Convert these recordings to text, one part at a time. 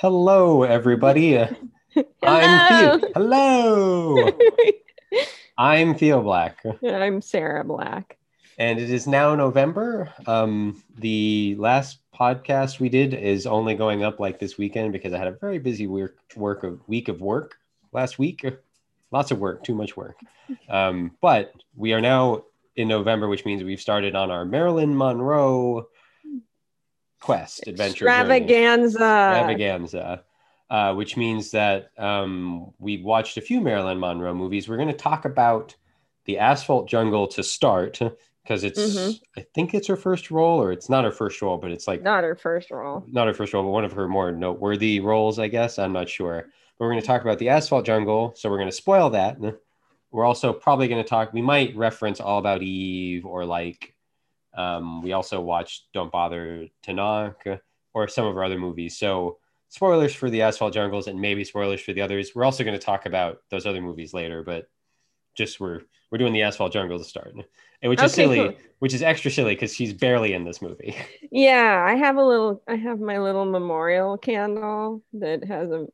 Hello, everybody. Uh, I'm Theo. Hello. I'm Theo Black, I'm Sarah Black. and it is now November. Um, the last podcast we did is only going up like this weekend because I had a very busy work work of week of work last week. Lots of work, too much work. Um, but we are now in November, which means we've started on our Marilyn Monroe quest adventure journey. Extravaganza. extravaganza, uh, which means that um, we watched a few Marilyn Monroe movies. We're going to talk about the Asphalt Jungle to start because it's, Mhm. I think it's her first role, or it's not her first role, but it's like Not her first role. not her first role, but one of her more noteworthy roles, I guess. I'm not sure. But we're going to talk about the Asphalt Jungle, so we're going to spoil that. We're also probably going to talk. We might reference All About Eve, or like um, we also watched Don't Bother to Knock, or some of our other movies. So spoilers for the Asphalt Jungles, and maybe spoilers for the others. We're also going to talk about those other movies later, but just we're we're doing the Asphalt Jungle to start, and which is Okay, silly, cool. which is extra silly because she's barely in this movie. Yeah, I have a little I have my little memorial candle that has a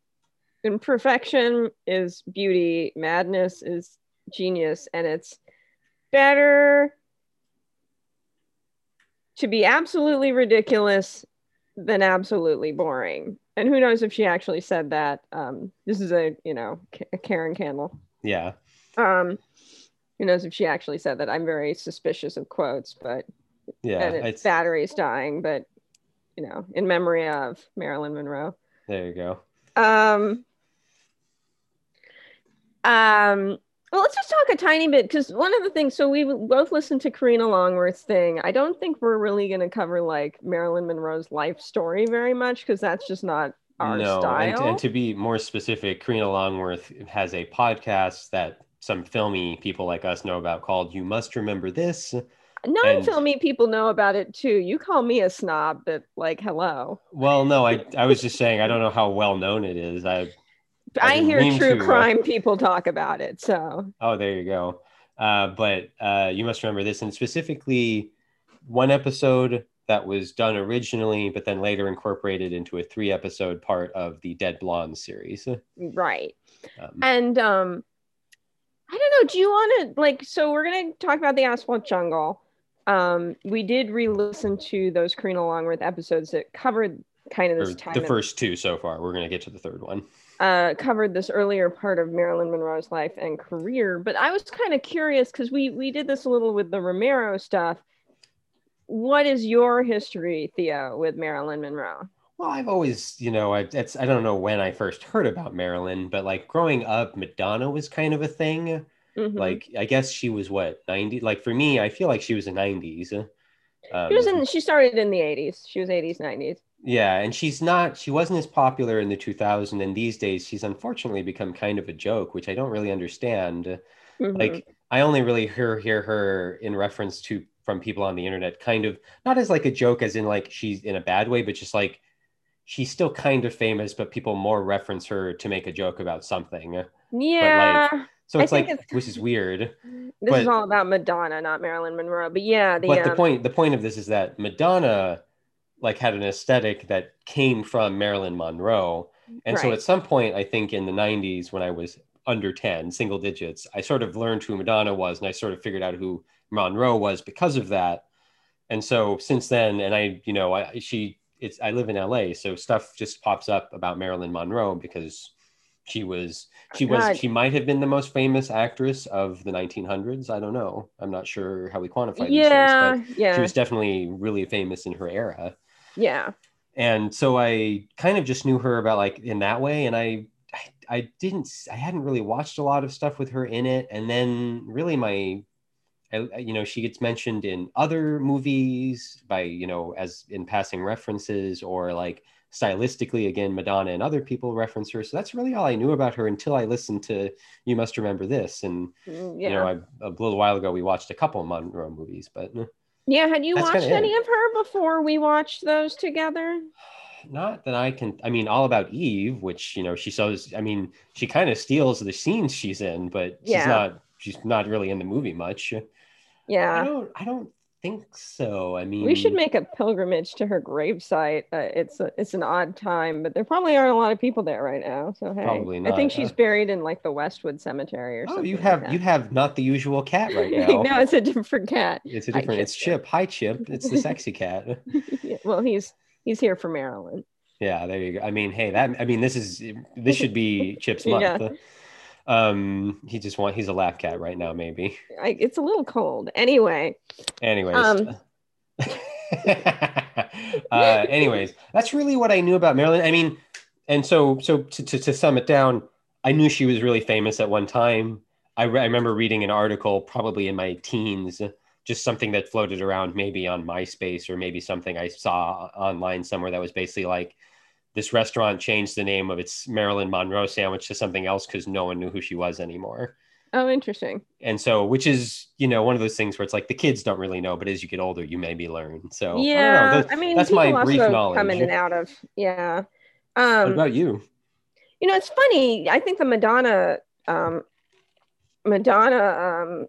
imperfection is beauty, madness is genius, and it's better to be absolutely ridiculous than absolutely boring. And who knows if she actually said that. Um, this is a, you know, a Karen candle. yeah. Um, who knows if she actually said that? I'm very suspicious of quotes, but Yeah, and its it's- battery's dying, but you know, in memory of Marilyn Monroe. there you go. Um, um, well, let's just talk a tiny bit because one of the things. So we both listened to Karina Longworth's thing. I don't think we're really going to cover like Marilyn Monroe's life story very much because that's just not our no, and, style. and to be more specific, Karina Longworth has a podcast that some filmy people like us know about called "You Must Remember This." Non-filmy people know about it too. You call me a snob, but like, hello. Well, no, I I was just saying I don't know how well known it is. I I I, hear true to, uh, crime people talk about it. So oh there you go. Uh, but uh, you must remember this, and specifically one episode that was done originally, but then later incorporated into a three episode part of the Dead Blonde series. right. Um, And um I don't know, do you want to like so we're going to talk about the asphalt jungle. Um we did re-listen to those Karina Longworth episodes that covered kind of this time the first two so far. We're gonna get to the third one. Uh covered this earlier part of Marilyn Monroe's life and career, but I was kind of curious cuz we we did this a little with the Romero stuff. What is your history, Theo, with Marilyn Monroe? Well, I've always, you know, I it's I don't know when I first heard about Marilyn, but like growing up, Madonna was kind of a thing. Mhm. Like I guess she was what 90 like for me, I feel like she was a 90s. Um, she was in she started in the 80s. She was 80s, 90s. Yeah, and she's not she wasn't as popular in the 2000s and these days she's unfortunately become kind of a joke, which I don't really understand. Mhm. Like I only really hear hear her in reference to from people on the internet kind of not as like a joke as in like she's in a bad way, but just like she's still kind of famous, but people more reference her to make a joke about something. yeah. So it's like, it's- which is weird. This But- is all about Madonna, not Marilyn Monroe. But yeah, the, but the um, point, the point of this is that Madonna, like, had an aesthetic that came from Marilyn Monroe, and so at some point, I think in the '90s, when I was under 10, single digits, I sort of learned who Madonna was, and I sort of figured out who Monroe was because of that. And so since then, and I, you know, I she, it's I live in LA, so stuff just pops up about Marilyn Monroe because she was she was God. she might have been the most famous actress of the 1900s. I don't know. I'm not sure how we quantify these yeah, things, but yeah, she was definitely really famous in her era. Yeah. And so I kind of just knew her about like in that way, and I. I, I didn't I hadn't really watched a lot of stuff with her in it and then really my I, you know she gets mentioned in other movies by you know as in passing references or like stylistically again madonna and other people reference her so that's really all i knew about her until i listened to you must remember this and Mm, yeah. you know I, a little while ago we watched a couple of monroe movies but yeah, had you that's watched any it. of her before we watched those together? not that i can i mean all about eve which you know she shows i mean she kind of steals the scenes she's in but she's not she's not really in the movie much Yeah. i Yeah. don't i don't think so. I mean, We should make a pilgrimage to her gravesite. Uh, it's a, it's an odd time, but there probably aren't a lot of people there right now. So hey, Probably not. I think she's buried in like the Westwood Cemetery or Oh, something. Oh, you have that. you have not the usual cat right now. no, it's a different cat. It's a different. It's Chip. Chip. Hi, Chip. It's the sexy cat. Yeah, well, he's he's here for Marilyn. Yeah, there you go. I mean, hey, that I mean, this is this should be Chip's month. Yeah. Um, he just want he's a laugh cat right now, maybe. I, it's a little cold. Anyway, Anyways. Um. uh, anyways, that's really what I knew about Marilyn. I mean, and so so to, to, to sum it down, I knew she was really famous at one time. I, re- I remember reading an article probably in my teens, just something that floated around maybe on MySpace or maybe something I saw online somewhere that was basically like this restaurant changed the name of its Marilyn Monroe sandwich to something else because no one knew who she was anymore oh, interesting. and so which is you know one of those things where it's like the kids don't really know but as you get older you maybe learn so I don't know. yeah, I, mean, that's people my brief knowledge come in and out of yeah. what Um, about you you know, it's funny. I think the Madonna, um, Madonna um,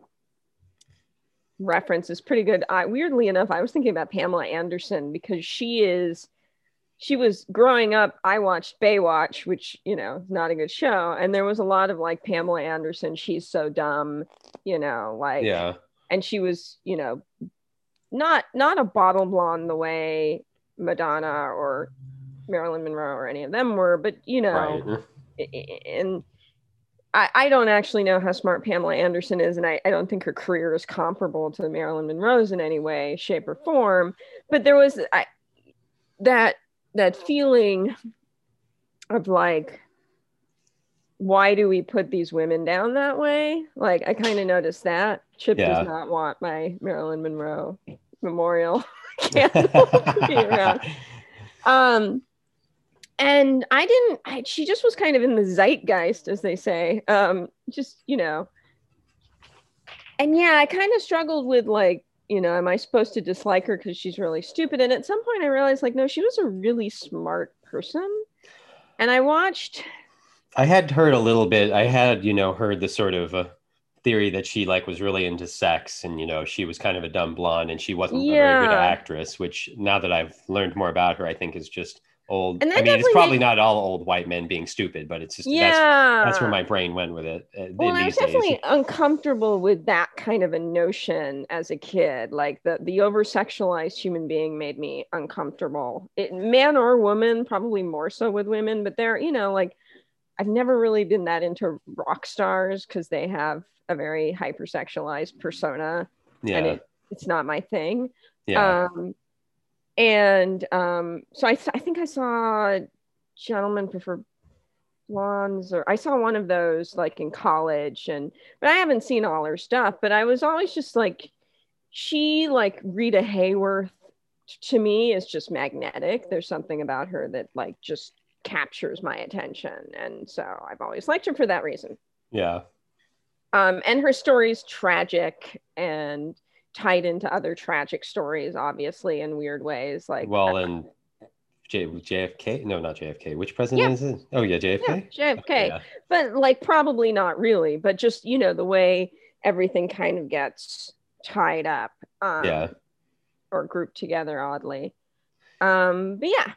reference is pretty good. I, weirdly enough, I was thinking about Pamela Anderson because she is, she was growing up. I watched Baywatch, which you know is not a good show, and there was a lot of like Pamela Anderson. She's so dumb, you know, like yeah and she was you know not not a bottle blonde the way madonna or marilyn monroe or any of them were but you know right and I, I don't actually know how smart pamela anderson is and I, I don't think her career is comparable to marilyn monroe's in any way shape or form but there was I, that that feeling of like why do we put these women down that way? Like I kind of noticed that Chip Yeah. does not want my Marilyn Monroe memorial candle to be around. Um, and I didn't. I, she just was kind of in the zeitgeist, as they say. Um, just you know. And yeah, I kind of struggled with like, you know, am I supposed to dislike her because she's really stupid? And at some point, I realized like, no, she was a really smart person. And I watched I had heard a little bit. I had, you know, heard the sort of uh, theory that she like was really into sex, and you know, she was kind of a dumb blonde, and she wasn't a very good actress. Which now that I've learned more about her, I think is just old. And I mean, it's probably not all old white men being stupid, but it's just yeah that's that's where my brain went with it. Uh, well i was these days. definitely uncomfortable with that kind of a notion as a kid like the the over sexualized human being made me uncomfortable it man or woman probably more so with women but they're you know like i've never really been that into rock stars because they have a very hypersexualized persona yeah, and it, it's not my thing yeah, um, and um, so I, I think I saw Gentlemen Prefer Blondes, or I saw one of those like in college, and but I haven't seen all her stuff. But I was always just like, she like Rita Hayworth to me is just magnetic. There's something about her that like just captures my attention, and so I've always liked her for that reason. yeah. Um, and her story's tragic and tied into other tragic stories, obviously, in weird ways. Like, Well, and J- JFK? No, not JFK. Which president Yeah. is it? Oh yeah, JFK. yeah, JFK, Yeah. but like probably not really, but just you know the way everything kind of gets tied up, um, yeah. or grouped together oddly. Um, but yeah,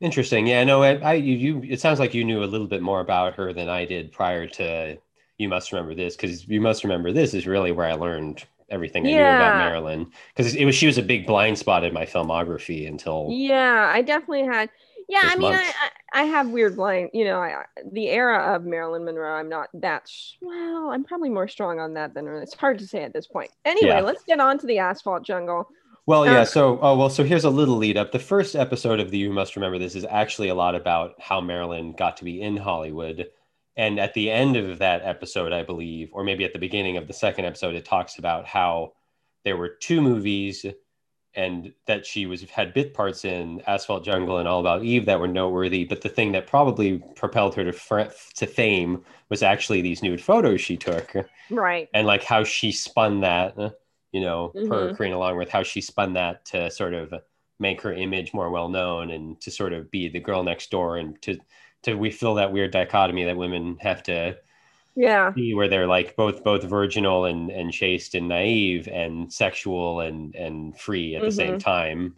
Interesting. Yeah, no, I, I you, you it sounds like you knew a little bit more about her than I did prior to you must remember this because you must remember this is really where I learned everything I knew about Marilyn because it was she was a big blind spot in my filmography until yeah, I definitely had. Yeah, I mean, I, month. I I have weird blind. You know, I the era of Marilyn Monroe. I'm not that s- well. I'm probably more strong on that than it's hard to say at this point. Anyway, Yeah. let's get on to the asphalt jungle. Well, yeah. Uh, So, oh, well, so here's a little lead up. The first episode of the You Must Remember This is actually a lot about how Marilyn got to be in Hollywood. And at the end of that episode, I believe, or maybe at the beginning of the second episode, it talks about how there were two movies and that she was had bit parts in Asphalt Jungle and All About Eve that were noteworthy. But the thing that probably propelled her to fr- to fame was actually these nude photos she took Right. and like how she spun that, you know, per Mhm. Karina Longworth, how she spun that to sort of make her image more well known and to sort of be the girl next door and to to we feel that weird dichotomy that women have to Yeah. where they're like both both virginal and and chaste and naive and sexual and and free at the same time.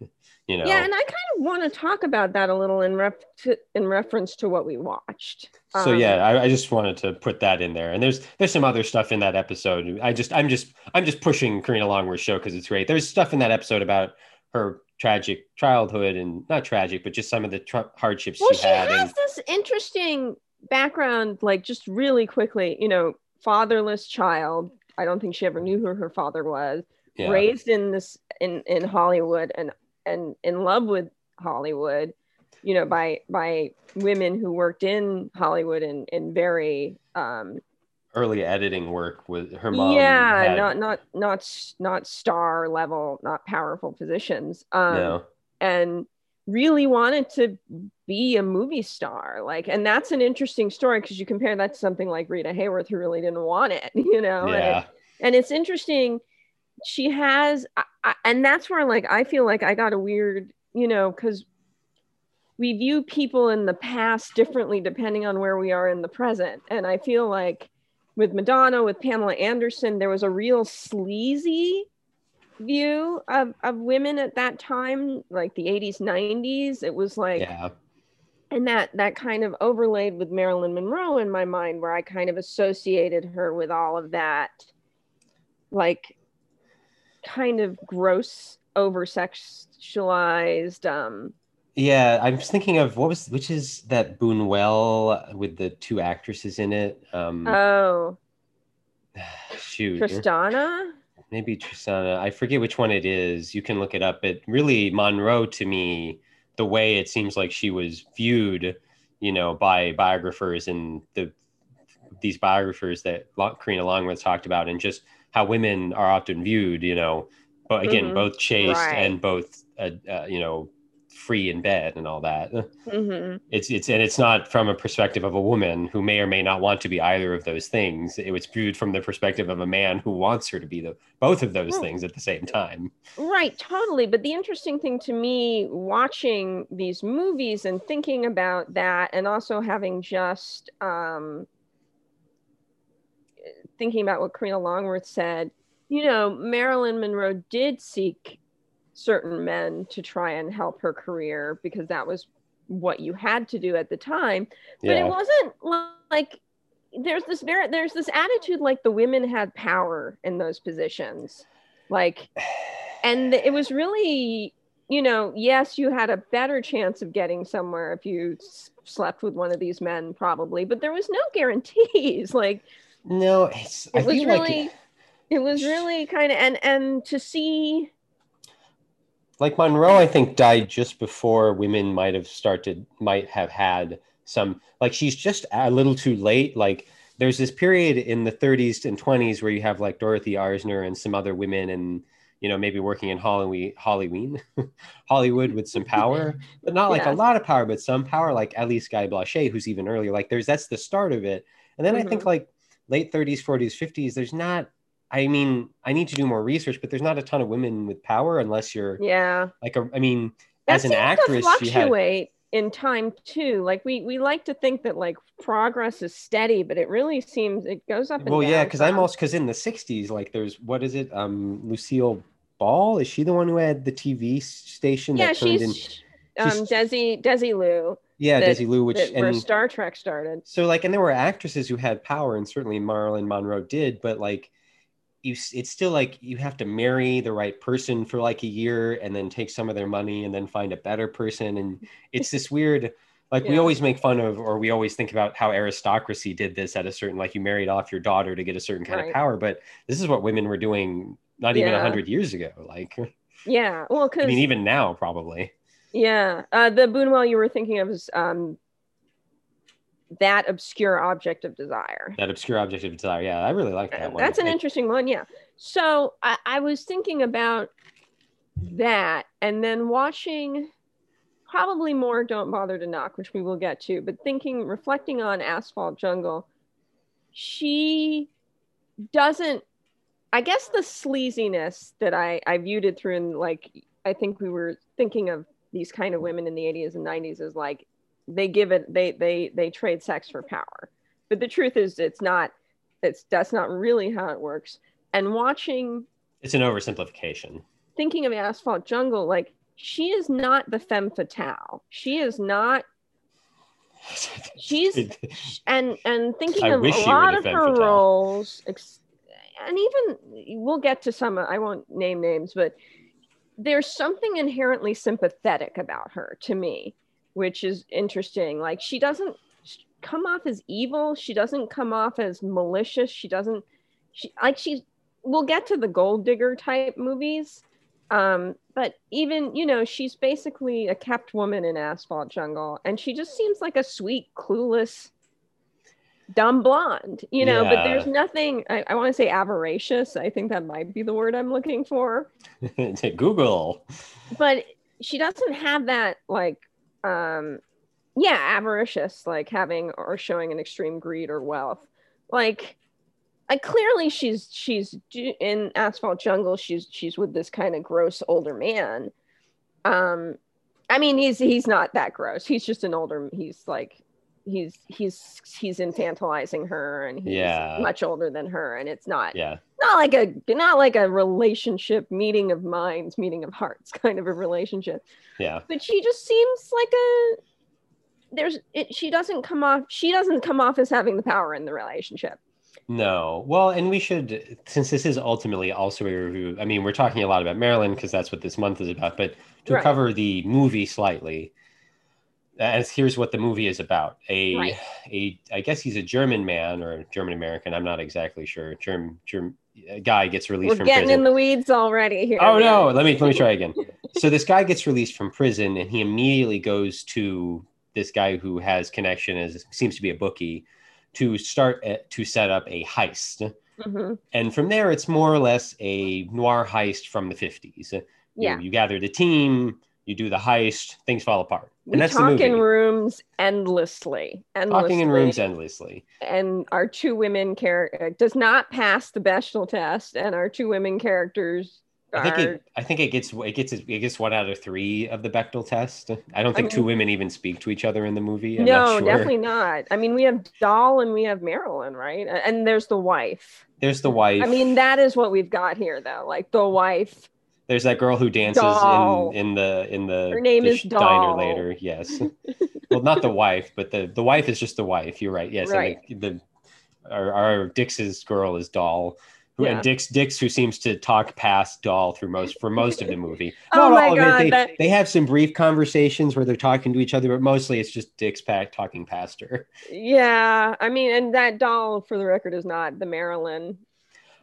You know. Yeah, and I kind of want to talk about that a little in ref to, in reference to what we watched. So Um, yeah, I, I just wanted to put that in there. And there's there's some other stuff in that episode. I just I'm just I'm just pushing Karina Longworth's show because it's great. There's stuff in that episode about her tragic childhood and not tragic, but just some of the tr- hardships Well, she, she had. has and this interesting background, like just really quickly, you know, fatherless child. I don't think she ever knew who her father was. yeah, Raised in this in in Hollywood and and in love with Hollywood, you know, by by women who worked in Hollywood in in very um early editing work with her mom. yeah, had- not not not not star level, not powerful positions. Um no. and really wanted to be a movie star like and that's an interesting story because you compare that to something like rita hayworth who really didn't want it you know and, Yeah. it- and it's interesting she has I, I, and that's where like i feel like i got a weird you know because we view people in the past differently depending on where we are in the present and i feel like with madonna with pamela anderson there was a real sleazy view of, of women at that time like the 80s 90s it was like yeah. and that that kind of overlaid with marilyn monroe in my mind where i kind of associated her with all of that like kind of gross over sexualized um Yeah, I was thinking of what was which is that Buñuel with the two actresses in it. Um oh shoot. tristana maybe Tristana. I forget which one it is. You can look it up. But really, Monroe to me, the way it seems like she was viewed, you know, by biographers and the these biographers that Karina Longworth talked about, and just how women are often viewed, you know, but again, Mhm. both chaste Right. and both, uh, uh, you know, free in bed and all that. hmm It's it's and it's not from a perspective of a woman who may or may not want to be either of those things. It was viewed from the perspective of a man who wants her to be the both of those Right. things at the same time. Right, totally. But the interesting thing to me watching these movies and thinking about that, and also having just um, thinking about what Karina Longworth said, you know, Marilyn Monroe did seek certain men to try and help her career because that was what you had to do at the time. But Yeah, it wasn't like there's this very there's this attitude like the women had power in those positions. Like and it was really you know yes you had a better chance of getting somewhere if you s- slept with one of these men probably but there was no guarantees like no, it's I it was really like it was really kind of and and to see like Monroe, I think died just before women might have started, might have had some. Like she's just a little too late. Like there's this period in the 30s and 20s where you have like Dorothy Arzner and some other women, and you know maybe working in Hollywood, Hollywood, Hollywood with some power, but not like a lot of power, but some power. Like Alice Guy Blaché, who's even earlier. Like there's that's the start of it, and then I think Mhm. like late 30s, 40s, 50s. There's not. I mean, I need to do more research, but there's not a ton of women with power unless you're yeah like a, I mean, that as an actress, to she had fluctuate in time too like we we like to think that like progress is steady but it really seems it goes up and well, yeah, because I'm also because in the '60s, like there's what is it? Um, Lucille Ball is she the one who had the TV station yeah that turned in? she's um she's- desi Desilu Yeah, that- Desilu, which that, where star trek started so like, and there were actresses who had power, and certainly Marilyn Monroe did, but like. You, it's still like you have to marry the right person for like a year and then take some of their money and then find a better person and it's this weird like we always make fun of or we always think about how aristocracy did this at a certain like you married off your daughter to get a certain kind Right. of power but this is what women were doing not even a Yeah. 100 years ago like yeah well i mean even now probably Yeah, uh, the Buñuel you were thinking of is um, that obscure object of desire. that obscure object of desire yeah i really like that uh, one That's an It- interesting one, yeah. So I, I was thinking about that, and then watching probably more "Don't Bother to Knock," which we will get to, but thinking, reflecting on Asphalt Jungle, she doesn't. I guess the sleaziness that I I viewed it through, and like I think we were thinking of these kind of women in the 80s and 90s is like they give it they they they trade sex for power but the truth is it's not it's that's not really how it works. And watching It's an oversimplification. thinking of Asphalt Jungle, like she is not the femme fatale. She is not She's- and and thinking I of a lot of her fatale. roles, ex- and even we'll get to some. I won't name names, but there's something inherently sympathetic about her to me, which is interesting. Like she doesn't come off as evil. She doesn't come off as malicious. She doesn't. She like she. We'll get to the gold digger type movies. Um, but even you know she's basically a kept woman in asphalt jungle and she just seems like a sweet clueless dumb blonde you know but there's nothing i, I want to say avaricious i think that might be the word i'm looking for Google. but she doesn't have that like um yeah avaricious like having or showing an extreme greed or wealth like I clearly she's she's in asphalt jungle she's she's with this kind of gross older man um i mean he's he's not that gross he's just an older he's like he's he's he's infantilizing her and he's Yeah. much older than her and it's not Yeah. Not like a not like a relationship meeting of minds meeting of hearts kind of a relationship Yeah. but she just seems like a there's it she doesn't come off she doesn't come off as having the power in the relationship No. Well, and we should, since this is ultimately also a review, I mean, we're talking a lot about Marilyn because that's what this month is about, but to Right. cover the movie slightly, as here's what the movie is about. A, Right. a, I guess he's a German man or German American. I'm not exactly sure. Germ, Germ, guy gets released we're from getting prison. in the weeds already here Oh no! Let me let me try again. so this guy gets released from prison, and he immediately goes to this guy who has connection as seems to be a bookie to start to set up a heist. Mhm. And from there, it's more or less a noir heist from the fifties. yeah you, gather the team, you do the heist, things fall apart, we and that's the talk movie. in rooms endlessly endlessly Talking in rooms endlessly. and our two women character does not pass the Bechdel test and our two women characters I think it. I think it gets it gets it gets one out of three of the Bechdel test. I don't think two mean- women even speak to each other in the movie. I'm no not sure. definitely not i mean we have doll and we have marilyn right and there's the wife There's the wife. i mean that is what we've got here though like the wife There's that girl who dances Doll. in in the in the Her name the is sh- diner Doll. later. Yes. well, not the wife, but the the wife is just the wife. You're right. Yes. Right. The, the our, our Dix's girl is Doll. Who, Yeah. And Dix Dix who seems to talk past Doll through most for most of the movie. Oh my all of God, it. They, that- they have some brief conversations where they're talking to each other, but mostly it's just Dix Pack talking past her. yeah i mean and that doll for the record is not the marilyn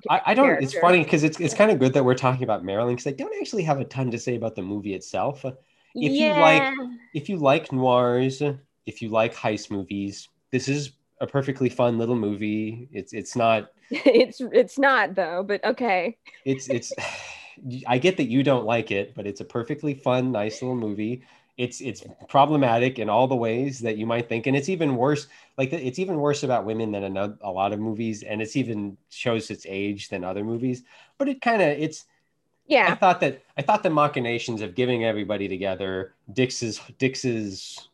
I, I don't. It's funny because it's it's kind of good that we're talking about Marilyn because I don't actually have a ton to say about the movie itself. If you like- if you like noirs, if you like heist movies, this is a perfectly fun little movie. It's it's not it's it's not though but okay it's it's I get that you don't like it, but it's a perfectly fun, nice little movie. It's it's problematic in all the ways that you might think, and it's even worse. Like it's even worse about women than another, a lot of movies, and it's even shows its age than other movies. But it kind of it's yeah. I thought that I thought the machinations of giving everybody together, Dix's Dix's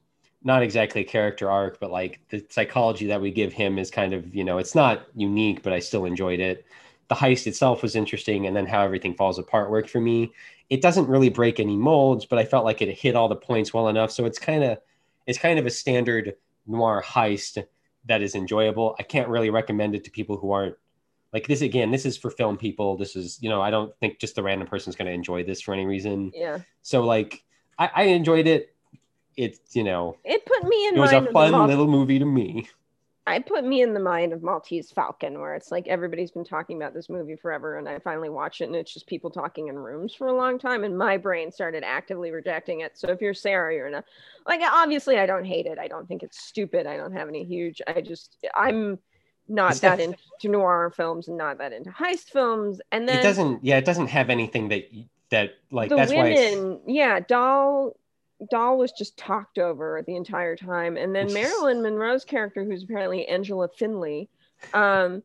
not exactly a character arc, but like the psychology that we give him is kind of, you know, it's not unique, but I still enjoyed it. The heist itself was interesting, and then how everything falls apart worked for me. It doesn't really break any molds, but I felt like it hit all the points well enough. So it's kind of it's kind of a standard noir heist that is enjoyable. I can't really recommend it to people who aren't like this again this is for film people. This is you know i don't think just the random person's going to enjoy this for any reason. Yeah. So like I, I enjoyed it. It's you know it put me in it was a fun little movie to me I put me in the mind of Maltese Falcon, where it's like everybody's been talking about this movie forever, and I finally watch it, and it's just people talking in rooms for a long time, and my brain started actively rejecting it. So if you're Sarah, you're not like obviously I don't hate it. I don't think it's stupid. I don't have any huge. I just I'm not that into noir films and not that into heist films. And then it doesn't yeah it doesn't have anything that that like the that's why it's, women, yeah, Doll Doll was just talked over the entire time. And then Marilyn Monroe's character, who's apparently Angela Finley, um,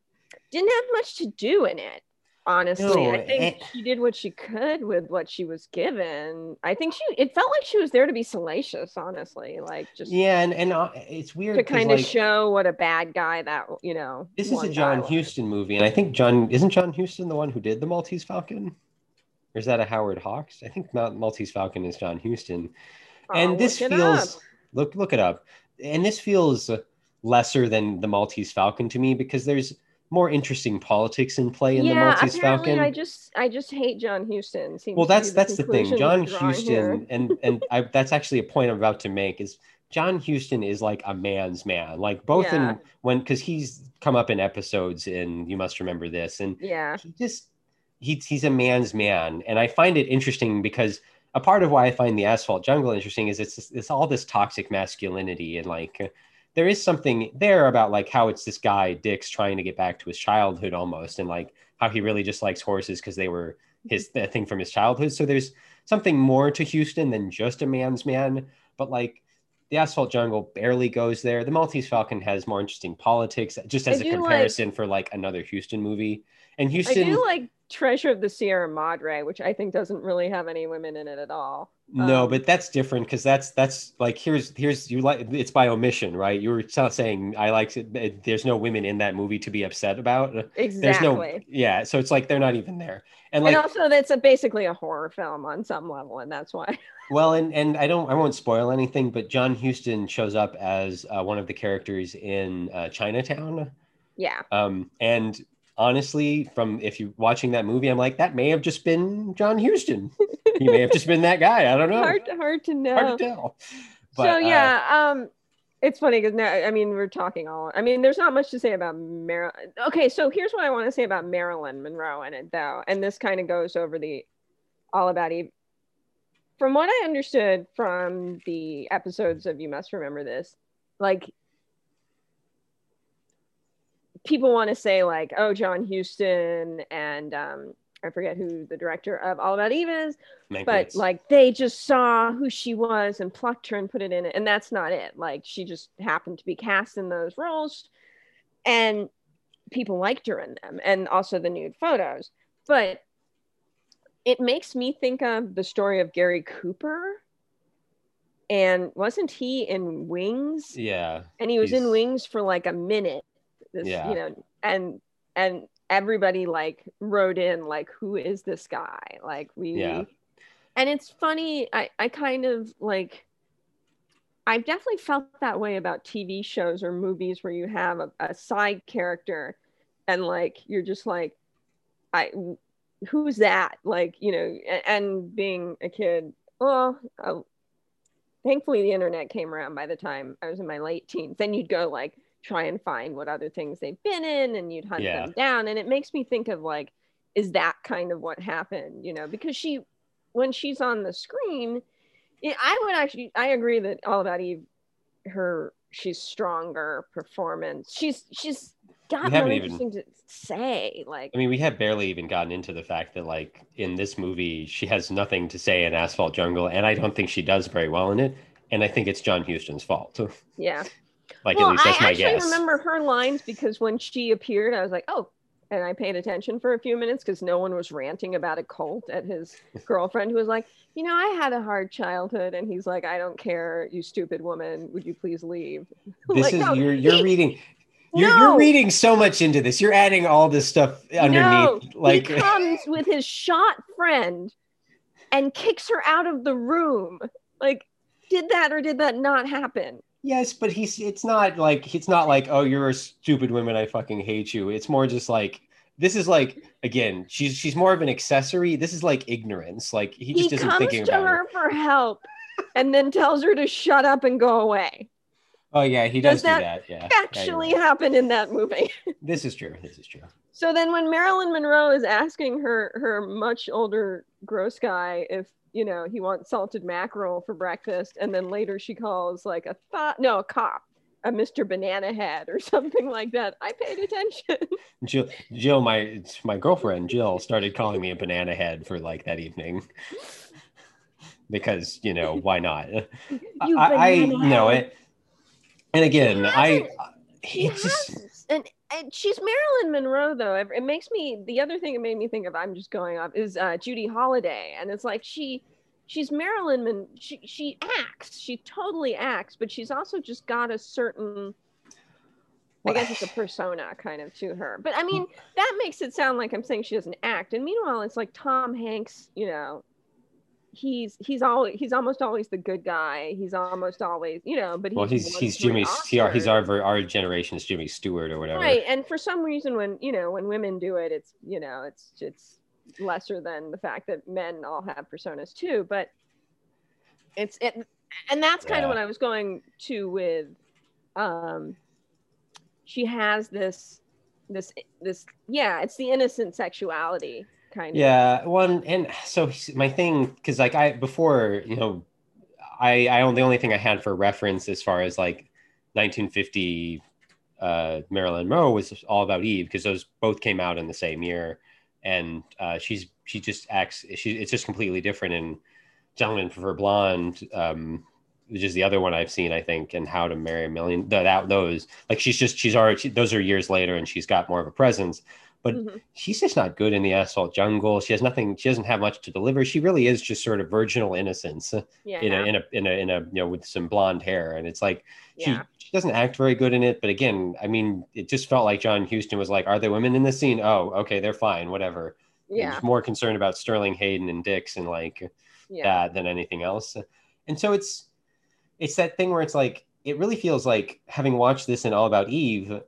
didn't have much to do in it. honestly. No, I think eh. she did what she could with what she was given. I think she it felt like she was there to be salacious, honestly. Like just Yeah, and and uh, it's weird to kind of like, show what a bad guy that you know. This is a John. Huston movie, and I think John isn't John Huston the one who did the Maltese Falcon, or is that a Howard Hawks? I think Maltese Falcon is John Huston, and I'll this feels up. look look it up, and this feels lesser than the Maltese Falcon to me because there's more interesting politics in play in the Maltese Falcon. I just I just hate John Huston. Seems well to be that's that's the thing john huston and and I, that's actually a point i'm about to make is john huston is like a man's man like both Yeah. in when because he's come up in episodes in you must remember this and Yeah, he just he's he's a man's man and i find it interesting because a part of why i find the asphalt jungle interesting is it's it's all this toxic masculinity and like there is something there about like how it's this guy Dick's trying to get back to his childhood almost and like how he really just likes horses because they were his mm-hmm. the thing from his childhood. So there's something more to Huston than just a man's man but like the asphalt jungle barely goes there. The Maltese Falcon has more interesting politics just as I a do like- comparison for like another Huston movie. And I Huston do like Treasure of the Sierra Madre, which I think doesn't really have any women in it at all. No, Um, but that's different because that's that's like here's here's you like it's by omission, right? You were saying I like it, there's no women in that movie to be upset about. There's Exactly. no yeah, so it's like they're not even there. And like and also, that's a, basically a horror film on some level, and that's why. well, and and I don't I won't spoil anything, but John Huston shows up as uh, one of the characters in uh, Chinatown. Yeah, Um, and honestly, from if you're watching that movie, I'm like that may have just been John Huston. he may have just been that guy. I don't know. hard hard to know. Hard to tell. so uh, yeah, um, it's funny because now I mean we're talking all. I mean, there's not much to say about Marilyn. Okay, so here's what I want to say about Marilyn Monroe in it, though, and this kind of goes over the All About Eve. From what I understood from the episodes of You Must Remember This, like people want to say like, oh, John Huston and um, I forget who the director of All About Eve is, but like they just saw who she was and plucked her and put it in it and that's not it. Like she just happened to be cast in those roles and people liked her in them and also the nude photos. But it makes me think of the story of gary cooper and wasn't he in wings? Yeah. and he was in wings for like a minute this Yeah. you know and and everybody like wrote in like who is this guy like we Yeah. and it's funny i i kind of like i've definitely felt that way about tv shows or movies where you have a, a side character and like you're just like i who's that like you know and being a kid well uh, thankfully the internet came around by the time i was in my late teens then you'd go like try and find what other things they've been in and you'd hunt Yeah. them down and it makes me think of like is that kind of what happened you know because she when she's on the screen it, i would actually i agree that all about eve her she's stronger performance she's she's got We even- interesting to say like I mean, we have barely even gotten into the fact that, like, in this movie, she has nothing to say in Asphalt Jungle, and I don't think she does very well in it. And I think it's John Huston's fault. yeah like, well at least that's i my actually guess. remember her lines because when she appeared i was like oh and i paid attention for a few minutes because no one was ranting about a cult at his girlfriend who was like you know i had a hard childhood and he's like i don't care you stupid woman would you please leave This Like, is no, you're you're he- reading. You're, no. you're reading so much into this. You're adding all this stuff underneath. No, like, he comes with his shot friend and kicks her out of the room. Like, did that or did that not happen? Yes, but he's. It's not like it's not like oh, you're a stupid woman. I fucking hate you. It's more just like this is like again. She's she's more of an accessory. This is like ignorance. Like he He, just isn't comes thinking to about her it. for help and then tells her to shut up and go away. Oh yeah, he does, Does do that that. Yeah, Yeah, Actually right. happened in that movie. this is true. This is true. So then when Marilyn Monroe is asking her her much older gross guy if you know he wants salted mackerel for breakfast and then later she calls like a thought no a cop a Mr. Banana Head or something like that. I paid attention. Jill, Jill, my my girlfriend Jill started calling me a banana head for like that evening because you know why not? You I, I know it, and again, I He it's just an and she's Marilyn Monroe though. It, makes me the other thing it made me think of. I'm just going off is uh, Judy Holliday, and it's like she she's Marilyn Mon- she she acts she totally acts but she's also just got a certain I guess it's a persona kind of to her but I mean that makes it sound like I'm saying she doesn't act and meanwhile it's like Tom Hanks you know he's he's always he's almost always the good guy. He's almost always you know but he's well he's he's Jimmy he, he's our our generation's Jimmy Stewart or whatever. Right and for some reason when you know when women do it it's you know it's it's lesser than the fact that men all have personas too but it's it and that's kind yeah. of what i was going to with um she has this this this yeah it's the innocent sexuality kind of. Yeah one and so my thing because like i before you know i i the only thing i had for reference as far as like 1950 uh marilyn monroe was all about eve because those both came out in the same year. And uh, she's she just acts she it's just completely different. In gentlemen prefer blonde um which is the other one i've seen i think and how to marry a million that those like she's just she's already she, those are years later and she's got more of a presence but mm-hmm. she's just not good in the asphalt jungle she has nothing she doesn't have much to deliver she really is just sort of virginal innocence yeah. in, a, in a in a in a you know with some blonde hair and it's like she, yeah. she doesn't act very good in it but again i mean it just felt like john huston was like are there women in the scene oh okay they're fine whatever yeah He's more concerned about sterling hayden and dix and like yeah. that than anything else and so it's it's that thing where it's like it really feels like having watched this and all about eve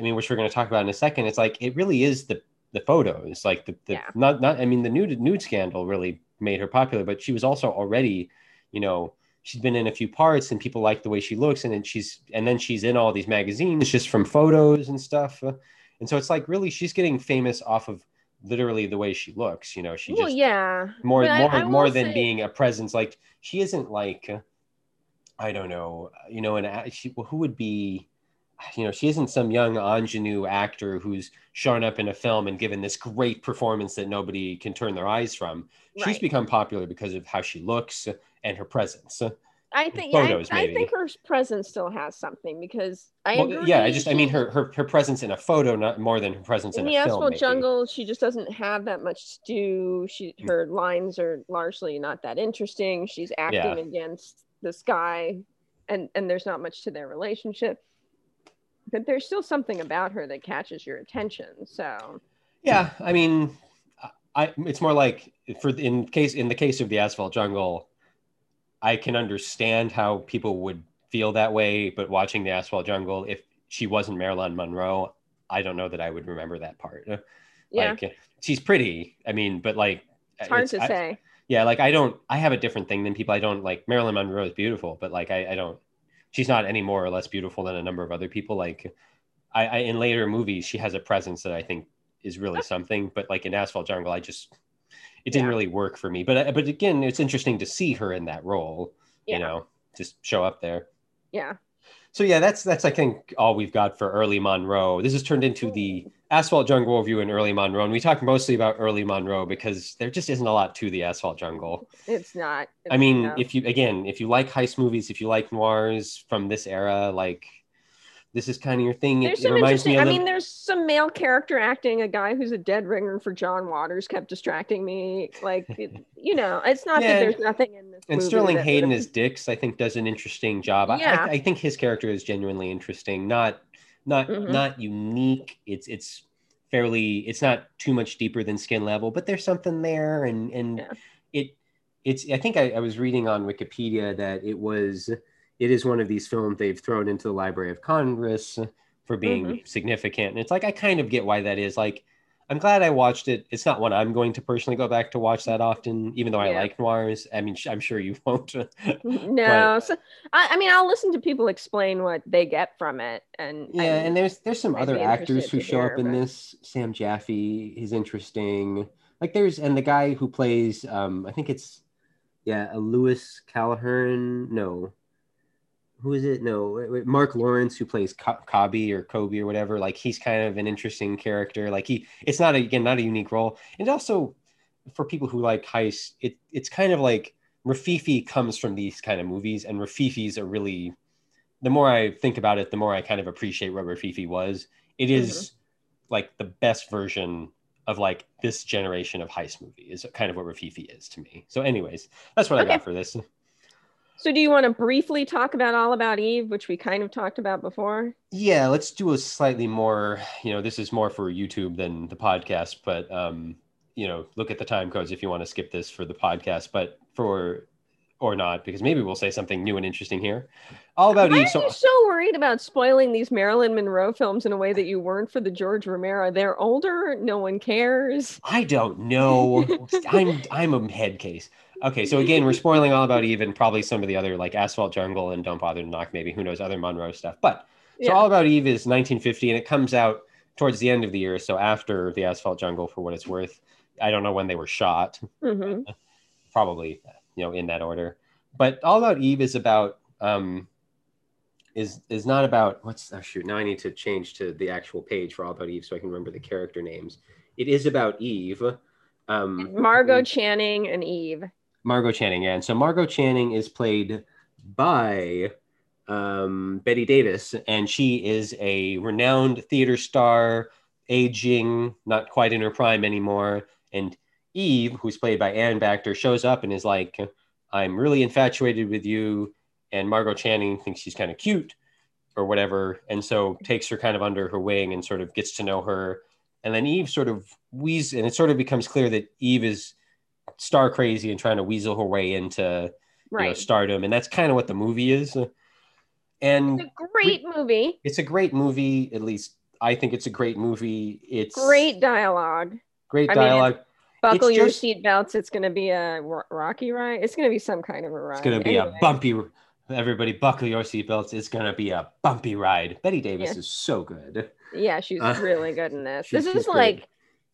i mean which we're going to talk about in a second it's like it really is the the photos like the, the yeah. not not i mean the nude nude scandal really made her popular but she was also already you know she's been in a few parts and people like the way she looks and then she's and then she's in all these magazines just from photos and stuff. And so it's like really she's getting famous off of literally the way she looks you know she well, just yeah. more but more I, I more than say... being a presence. Like she isn't like i don't know you know and she well, who would be you know she isn't some young ingenue actor who's shown up in a film and given this great performance that nobody can turn their eyes from right. she's become popular because of how she looks and her presence. I think photos, I, I, think her presence still has something because I well, yeah I just I mean her, her her presence in a photo not more than her presence in, in the a Asphalt film, Jungle she just doesn't have that much to do she mm. her lines are largely not that interesting she's acting yeah. against this guy and and there's not much to their relationship but there's still something about her that catches your attention so yeah I mean I it's more like for in case in the case of the Asphalt Jungle I can understand how people would feel that way, but watching the Asphalt Jungle, if she wasn't Marilyn Monroe, I don't know that I would remember that part. Yeah. Like she's pretty. I mean, but like it's hard it's, to I, say. Yeah, like I don't I have a different thing than people. I don't like Marilyn Monroe is beautiful, but like I, I don't she's not any more or less beautiful than a number of other people. Like I, I in later movies, she has a presence that I think is really something. But like in Asphalt Jungle, I just it didn't yeah. really work for me. But uh, but again, it's interesting to see her in that role. Yeah. You know, just show up there. Yeah. So yeah, that's that's I think all we've got for early Monroe. This has turned into the Asphalt Jungle review in early Monroe, and we talk mostly about early Monroe because there just isn't a lot to the Asphalt Jungle. It's not. It's I mean, if you again, if you like heist movies, if you like noirs from this era, like this is kind of your thing. There's it, some it interesting. Me I mean, there's some male character acting. A guy who's a dead ringer for John Waters kept distracting me. Like, it, you know, it's not yeah, that there's nothing in this. And Sterling Hayden as Dix, I think, does an interesting job. Yeah. I, I, think his character is genuinely interesting. Not, not, mm-hmm. not unique. It's, it's fairly. It's not too much deeper than skin level, but there's something there, and and yeah. it, it's. I think I, I was reading on Wikipedia that it was it is one of these films they've thrown into the Library of Congress for being mm-hmm. significant. And it's like I kind of get why that is. Like, I'm glad I watched it. It's not one I'm going to personally go back to watch that often, even though I like noirs. I mean, I'm sure you won't. no, but, so I, I, mean, I'll listen to people explain what they get from it, and yeah, I and there's there's some other actors who show hear, up in but... this. Sam Jaffe is interesting. Like there's and the guy who plays, um, I think it's yeah, a Louis Calhern. No, who is it? No, Marc Lawrence who plays Cobby or Kobe or whatever. Like he's kind of an interesting character. Like he, it's not a, again not a unique role, and also for people who like heist, it it's kind of like Rififi comes from these kind of movies, and Rififis are really. The more I think about it, the more I kind of appreciate what Rififi was. it mm-hmm. is like the best version of like this generation of heist movie is kind of what Rififi is to me. So, anyways, that's what I got for this. So, do you want to briefly talk about All About Eve, which we kind of talked about before? Yeah, let's do a slightly more, you know, this is more for YouTube than the podcast, but um, you know, look at the time codes if you want to skip this for the podcast, but for or not, because maybe we'll say something new and interesting here. All about Why Eve. are So you so worried about spoiling these Marilyn Monroe films in a way that you weren't for the George Romero? They're older. No one cares. I don't know. I'm I'm a head case. Okay, so again, we're spoiling all about Eve and probably some of the other like Asphalt Jungle and Don't Bother to Knock, maybe who knows other Monroe stuff. But so Yeah. all about Eve is 1950 and it comes out towards the end of the year, so after the Asphalt Jungle, for what it's worth. I don't know when they were shot. Mhm. probably you know in that order but all about eve is about um is is not about what's oh shoot now i need to change to the actual page for all about eve so i can remember the character names it is about eve um Margot Channing and Eve. Margot channing and so margot channing is played by um, Bette Davis and she is a renowned theater star aging not quite in her prime anymore. And eve who's played by Anne Baxter, shows up and is like i'm really infatuated with you. And margot channing thinks she's kind of cute or whatever and so takes her kind of under her wing and sort of gets to know her. And then eve sort of wheezes and it sort of becomes clear that eve is star crazy and trying to weasel her way into you know, stardom and that's kind of what the movie is and It's a great movie. it's a great movie at least i think it's a great movie it's Great dialogue. great I mean, dialogue Buckle It's your just- seatbelts. It's going to be a ro- rocky ride. It's going to be some kind of a ride. it's going to be Anyway. a bumpy everybody buckle your seatbelts it's going to be a bumpy ride Bette Davis Yeah. is so good Yeah, she's Uh, really good in this. This is like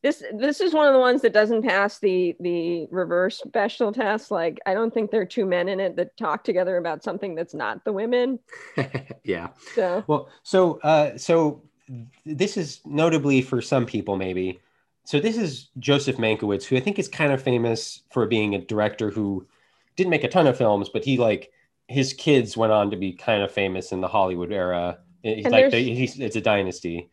this. This is one of the ones that doesn't pass the the reverse Bechdel test. Like, I don't think there are two men in it that talk together about something that's not the women. yeah So Well, so uh, so this is notably for some people maybe. So this is Joseph Mankiewicz, who I think is kind of famous for being a director who didn't make a ton of films, but he like his kids went on to be kind of famous in the Hollywood era. He's And like it's a dynasty.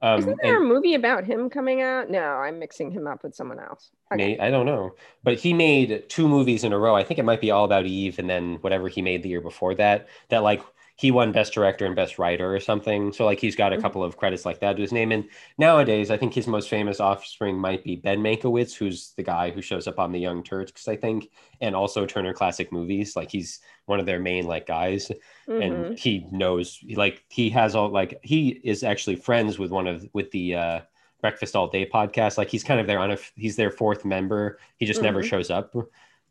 Um, isn't there and- a movie about him coming out? No, I'm mixing him up with someone else. Okay. May, I don't know, but he made two movies in a row. I think it might be All About Eve, and then whatever he made the year before that. That like he won Best Director and Best Writer or something. So like he's got a Mhm. couple of credits like that to his name. And nowadays, I think his most famous offspring might be Ben Mankiewicz, who's the guy who shows up on The Young Turks, I think, and also Turner Classic Movies. Like he's one of their main like guys Mhm. and he knows like he has all like he is actually friends with one of with the uh breakfast all day podcast like he's kind of their on a, he's their fourth member he just never Mhm. shows up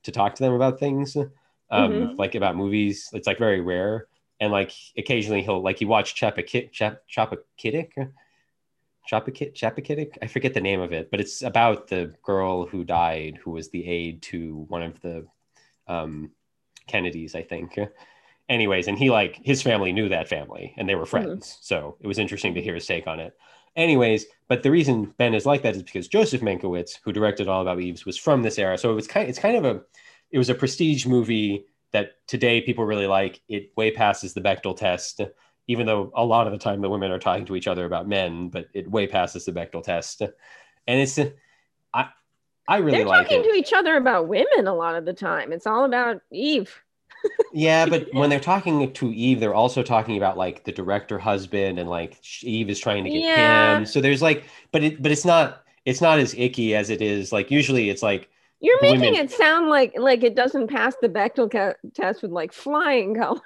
to talk to them about things um Mhm. like about movies it's like very rare and like occasionally he'll like you watch Chappaquiddick Chap I forget the name of it but it's about the girl who died who was the aide to one of the um Kennedys I think. Anyways and he like his family knew that family and they were mm-hmm. friends. So it was interesting to hear his take on it. Anyways but the reason ben is like that is because joseph mankiewicz who directed all about eves was from this era. So it was kind it's kind of a it was a prestige movie that today people really like. It way passes the Bechdel test even though a lot of the time the women are talking to each other about men but it way passes the Bechdel test. And it's i i really They're like talking it to each other about women a lot of the time. It's all about Eve. yeah, but when they're talking to Eve, they're also talking about like the director husband and like Eve is trying to get Yeah. him. So there's like, but it, but it's not, it's not as icky as it is. Like usually it's like, You're making Women- it sound like like it doesn't pass the Bechdel ca- test with like flying colors.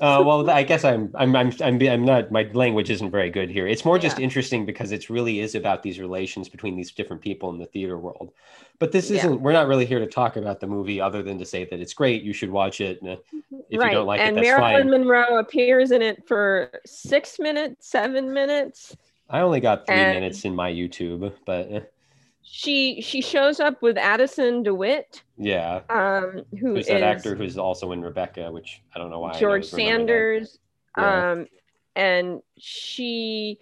uh, well, I guess I'm, I'm, I'm, I'm, I'm not, my language isn't very good here. It's more just Yeah. interesting because it really is about these relations between these different people in the theater world. But this isn't, we're not really here to talk about the movie other than to say that it's great. You should watch it. Uh, If you don't like it, and that's Marilyn fine. Monroe appears in it for six minutes, seven minutes. I only got three And- minutes in my YouTube, but uh, She she shows up with Addison DeWitt, yeah. um, who Who's is that actor who's also in Rebecca, which I don't know why. George. Sanders. Yeah. Um, and she,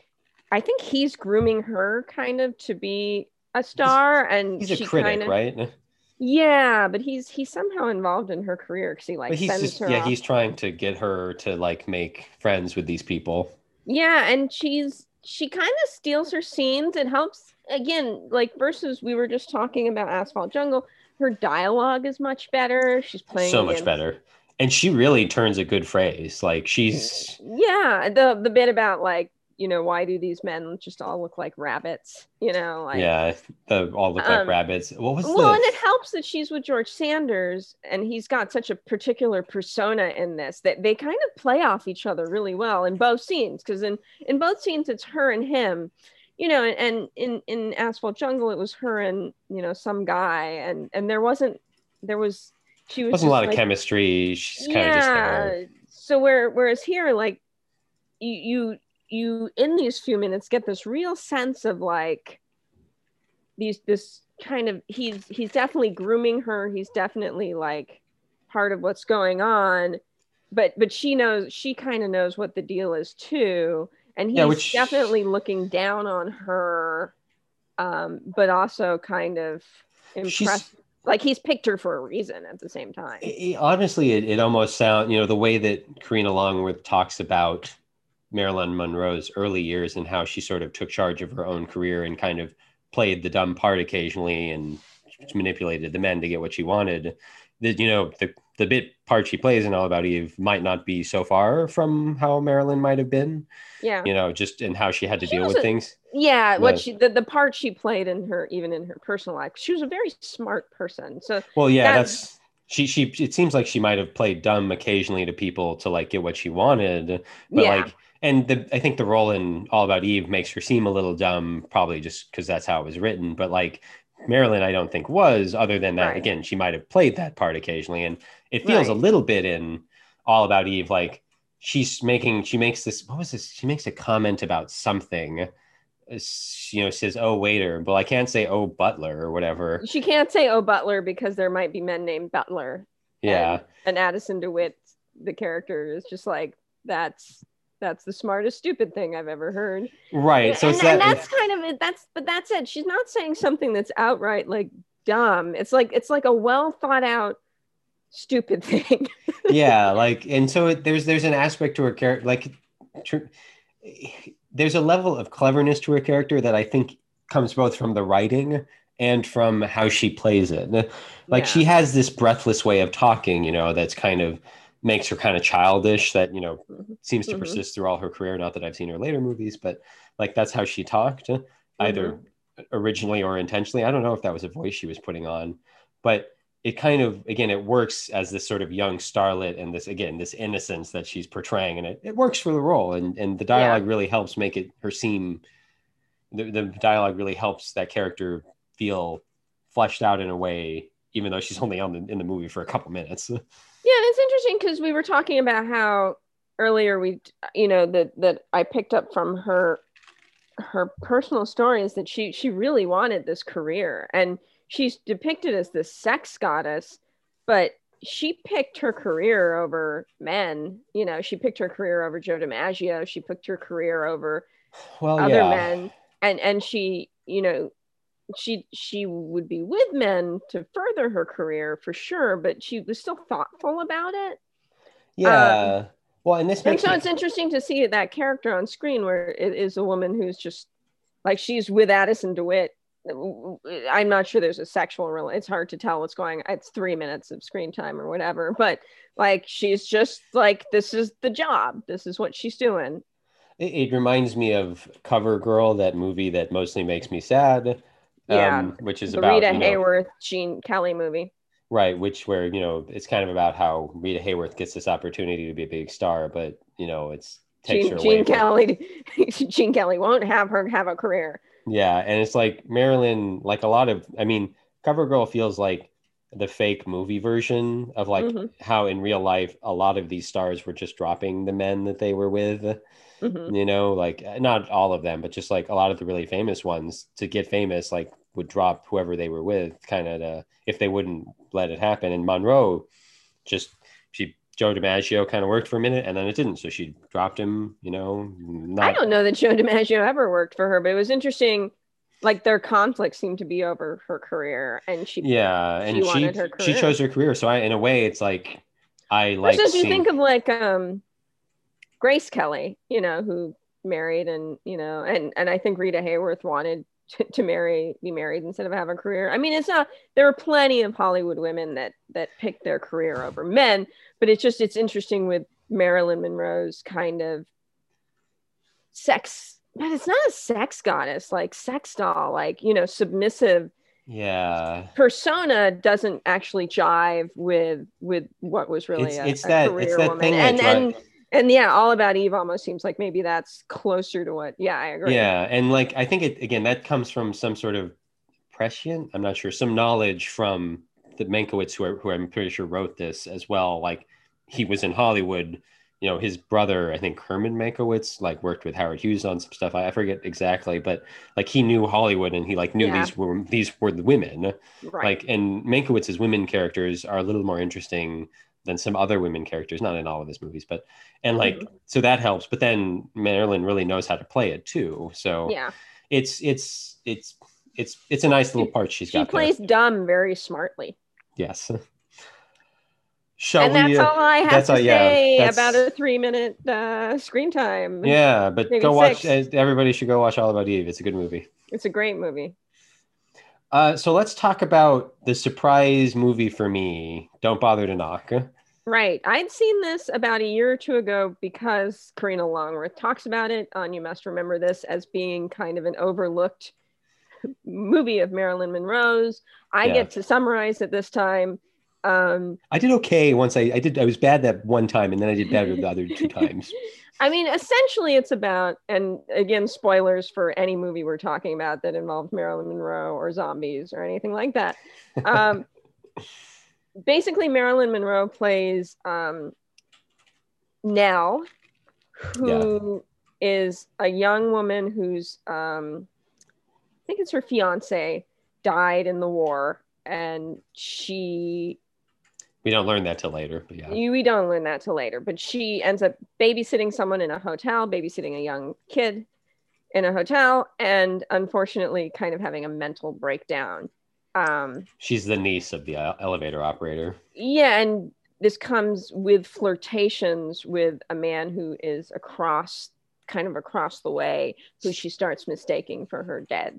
I think he's grooming her kind of to be a star, and He's a critic, kind of, right? Yeah, but he's he's somehow involved in her career because he like But he's sends just her yeah, off. he's trying to get her to like make friends with these people. Yeah, and she's she kind of steals her scenes. It helps again, like versus we were just talking about Asphalt Jungle. Her dialogue is much better. She's playing so much against- better. And she really turns a good phrase. Like she's Yeah, the the bit about like you know why do these men just all look like rabbits? You know, like yeah, the all look like Um, rabbits. What was well, the and it helps that she's with George Sanders, and he's got such a particular persona in this that they kind of play off each other really well in both scenes. Because in in both scenes, it's her and him, you know, and, and in in Asphalt Jungle, it was her and you know some guy, and and there wasn't there was she was wasn't a lot of chemistry. She's kind of just there. So where whereas here, like you you you in these few minutes get this real sense of like these this kind of he's he's definitely grooming her. He's definitely like part of what's going on. But but she knows she kind of knows what the deal is too. And he's Yeah, which- definitely looking down on her, um, but also kind of She's- impressed. Like he's picked her for a reason at the same time. It- it- honestly, it, it almost sounds, you know, the way that Karina Longworth talks about Marilyn Monroe's early years and how she sort of took charge of her own career and kind of played the dumb part occasionally and manipulated the men to get what she wanted. That you know, the the bit part she plays in All About Eve might not be so far from how Marilyn might have been, Yeah. you know, just in how she had to She deal with a- things. yeah what she the, the part she played in her even in her personal life she was a very smart person so Well, yeah, That- that's she. She. It seems like she might have played dumb occasionally to people to like get what she wanted, but yeah like, and the I think the role in All About Eve makes her seem a little dumb, probably just because that's how it was written. But like Marilyn, I don't think was. Other than that, Right. again, she might have played that part occasionally, and it feels a little bit in All About Eve like she's making. She makes this. What was this? She makes a comment about something. You know, says, "Oh waiter," but I can't say, "Oh butler" or whatever. she can't say oh butler because there might be men named butler Yeah. and addison dewitt the character is just like that's that's the smartest stupid thing i've ever heard Right. So and, it's that. and that's kind of it that's but that's it she's not saying something that's outright like dumb it's like it's like a well thought out stupid thing yeah like and so it, there's there's an aspect to her character like tr- there's a level of cleverness to her character that i think comes both from the writing and from how she plays it like Yeah. she has this breathless way of talking you know that's kind of makes her kind of childish that you know Mhm. seems to Mhm. persist through all her career not that i've seen her later movies but like that's how she talked either Mm-hmm. originally or intentionally i don't know if that was a voice she was putting on but it kind of again it works as this sort of young starlet and this again this innocence that she's portraying and it, it works for the role and and the dialogue really helps make it her seem the, the dialogue really helps that character feel fleshed out in a way even though she's only on the, in the movie for a couple minutes Yeah, it's interesting because we were talking about how earlier we, you know, that that I picked up from her her personal story is that she she really wanted this career, and she's depicted as this sex goddess, but she picked her career over men. You know, she picked her career over Joe DiMaggio. She picked her career over well other yeah men, and and she, you know, she she would be with men to further her career for sure, but she was still thoughtful about it. Um, yeah well and this And so me- it's interesting to see that character on screen where it is a woman who's just like she's with Addison DeWitt. I'm not sure there's a sexual real it's hard to tell what's going it's three minutes of screen time or whatever, but like she's just like this is the job. This is what she's doing. It, it reminds me of Cover Girl, that movie that mostly makes me sad. Yeah, um, which is the about Rita you know, Hayworth, Gene Kelly movie. right, which where you know it's kind of about how Rita Hayworth gets this opportunity to be a big star, but you know it's takes Gene, her away. Gene Kelly Gene Kelly won't have her have a career. Yeah, and it's like Marilyn, like a lot of, I mean, Cover Girl feels like the fake movie version of like Mhm. how in real life a lot of these stars were just dropping the men that they were with. Mhm. you know like not all of them but just like a lot of the really famous ones to get famous like would drop whoever they were with kind of if they wouldn't let it happen and monroe just she joe dimaggio kind of worked for a minute and then it didn't so she dropped him you know not I don't know that Joe DiMaggio ever worked for her, but it was interesting. Like their conflict seemed to be over her career, and she. yeah and She she her she career. chose her career so i in a way it's like i like Versus you think of like um, Grace Kelly, you know, who married and you know and and i think rita hayworth wanted to, to marry be married instead of have a career. I mean it's not there are plenty of hollywood women that that pick their career over men but it's just it's interesting with marilyn monroe's kind of sex but it's not a sex goddess like sex doll like you know submissive yeah. persona doesn't actually jive with with what was really it's, a, it's a that career it's that woman. thing and that and yeah all about eve almost seems like maybe that's closer to what yeah i agree. Yeah and like i think it again that comes from some sort of prescient i'm not sure some knowledge from the Mankiewicz who, are, who i'm pretty sure wrote this as well. Like he was in hollywood you know his brother i think herman Mankiewicz like worked with howard hughes on some stuff i, forget exactly but like he knew hollywood and he like knew Yeah. these were these were the women. Right. Like and Mankiewicz's women characters are a little more interesting than some other women characters not in all of his movies but and like Mm-hmm. so that helps but then marilyn really knows how to play it too so yeah. it's it's it's it's it's a nice little part she's she got She plays dumb very smartly. Yes. Shall and that's we uh, all i have that's to all- yeah, say that's- about a three minute uh, screen time. Yeah but Maybe go watch six. uh, everybody should go watch all about eve. It's a good movie. It's a great movie uh so let's talk about the surprise movie for me don't bother to knock Right. I'd seen this about a year or two ago because Karina Longworth talks about it on You Must Remember This as being kind of an overlooked movie of Marilyn Monroe's. I Yeah. get to summarize it this time. Um, I did okay once I, I did I was bad that one time and then I did better the other two times. I mean, essentially, it's about, and again, spoilers for any movie we're talking about that involves Marilyn Monroe or zombies or anything like that. Um, basically, Marilyn Monroe plays um, Nell, who is a young woman who's, um, I think it's her fiance, died in the war, and she We don't learn that till later, but yeah. you, we don't learn that till later, but she ends up babysitting someone in a hotel, babysitting a young kid in a hotel, and unfortunately, kind of having a mental breakdown. Um, She's the niece of the uh, elevator operator. yeah, and this comes with flirtations with a man who is across, kind of across the way, who she starts mistaking for her dead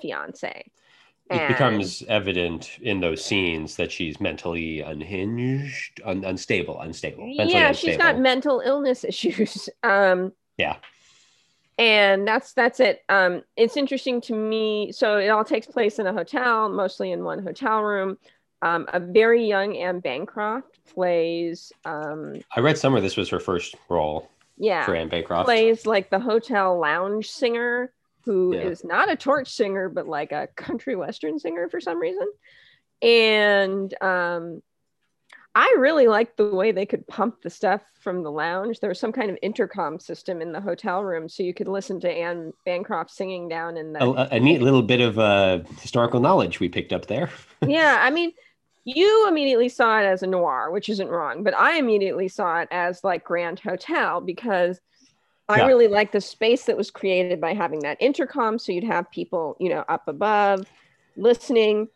fiance. It And- becomes evident in those scenes that she's mentally unhinged, un- unstable, unstable. mentally yeah she's got mental illness issues um Yeah. and that's that's it um it's interesting to me so it all takes place in a hotel mostly in one hotel room um, a very young Anne Bancroft plays um I read somewhere this was her first role yeah for Anne Bancroft. plays like the hotel lounge singer who is Yeah. not a torch singer but like a country western singer for some reason and um I really liked the way they could pump the stuff from the lounge. There was some kind of intercom system in the hotel room, so you could listen to Anne Bancroft singing down in the. A, a neat little bit of uh, historical knowledge we picked up there. yeah, I mean, you immediately saw it as a noir, which isn't wrong, but I immediately saw it as like Grand Hotel because I Yeah. really like the space that was created by having that intercom, so you'd have people, you know, up above listening.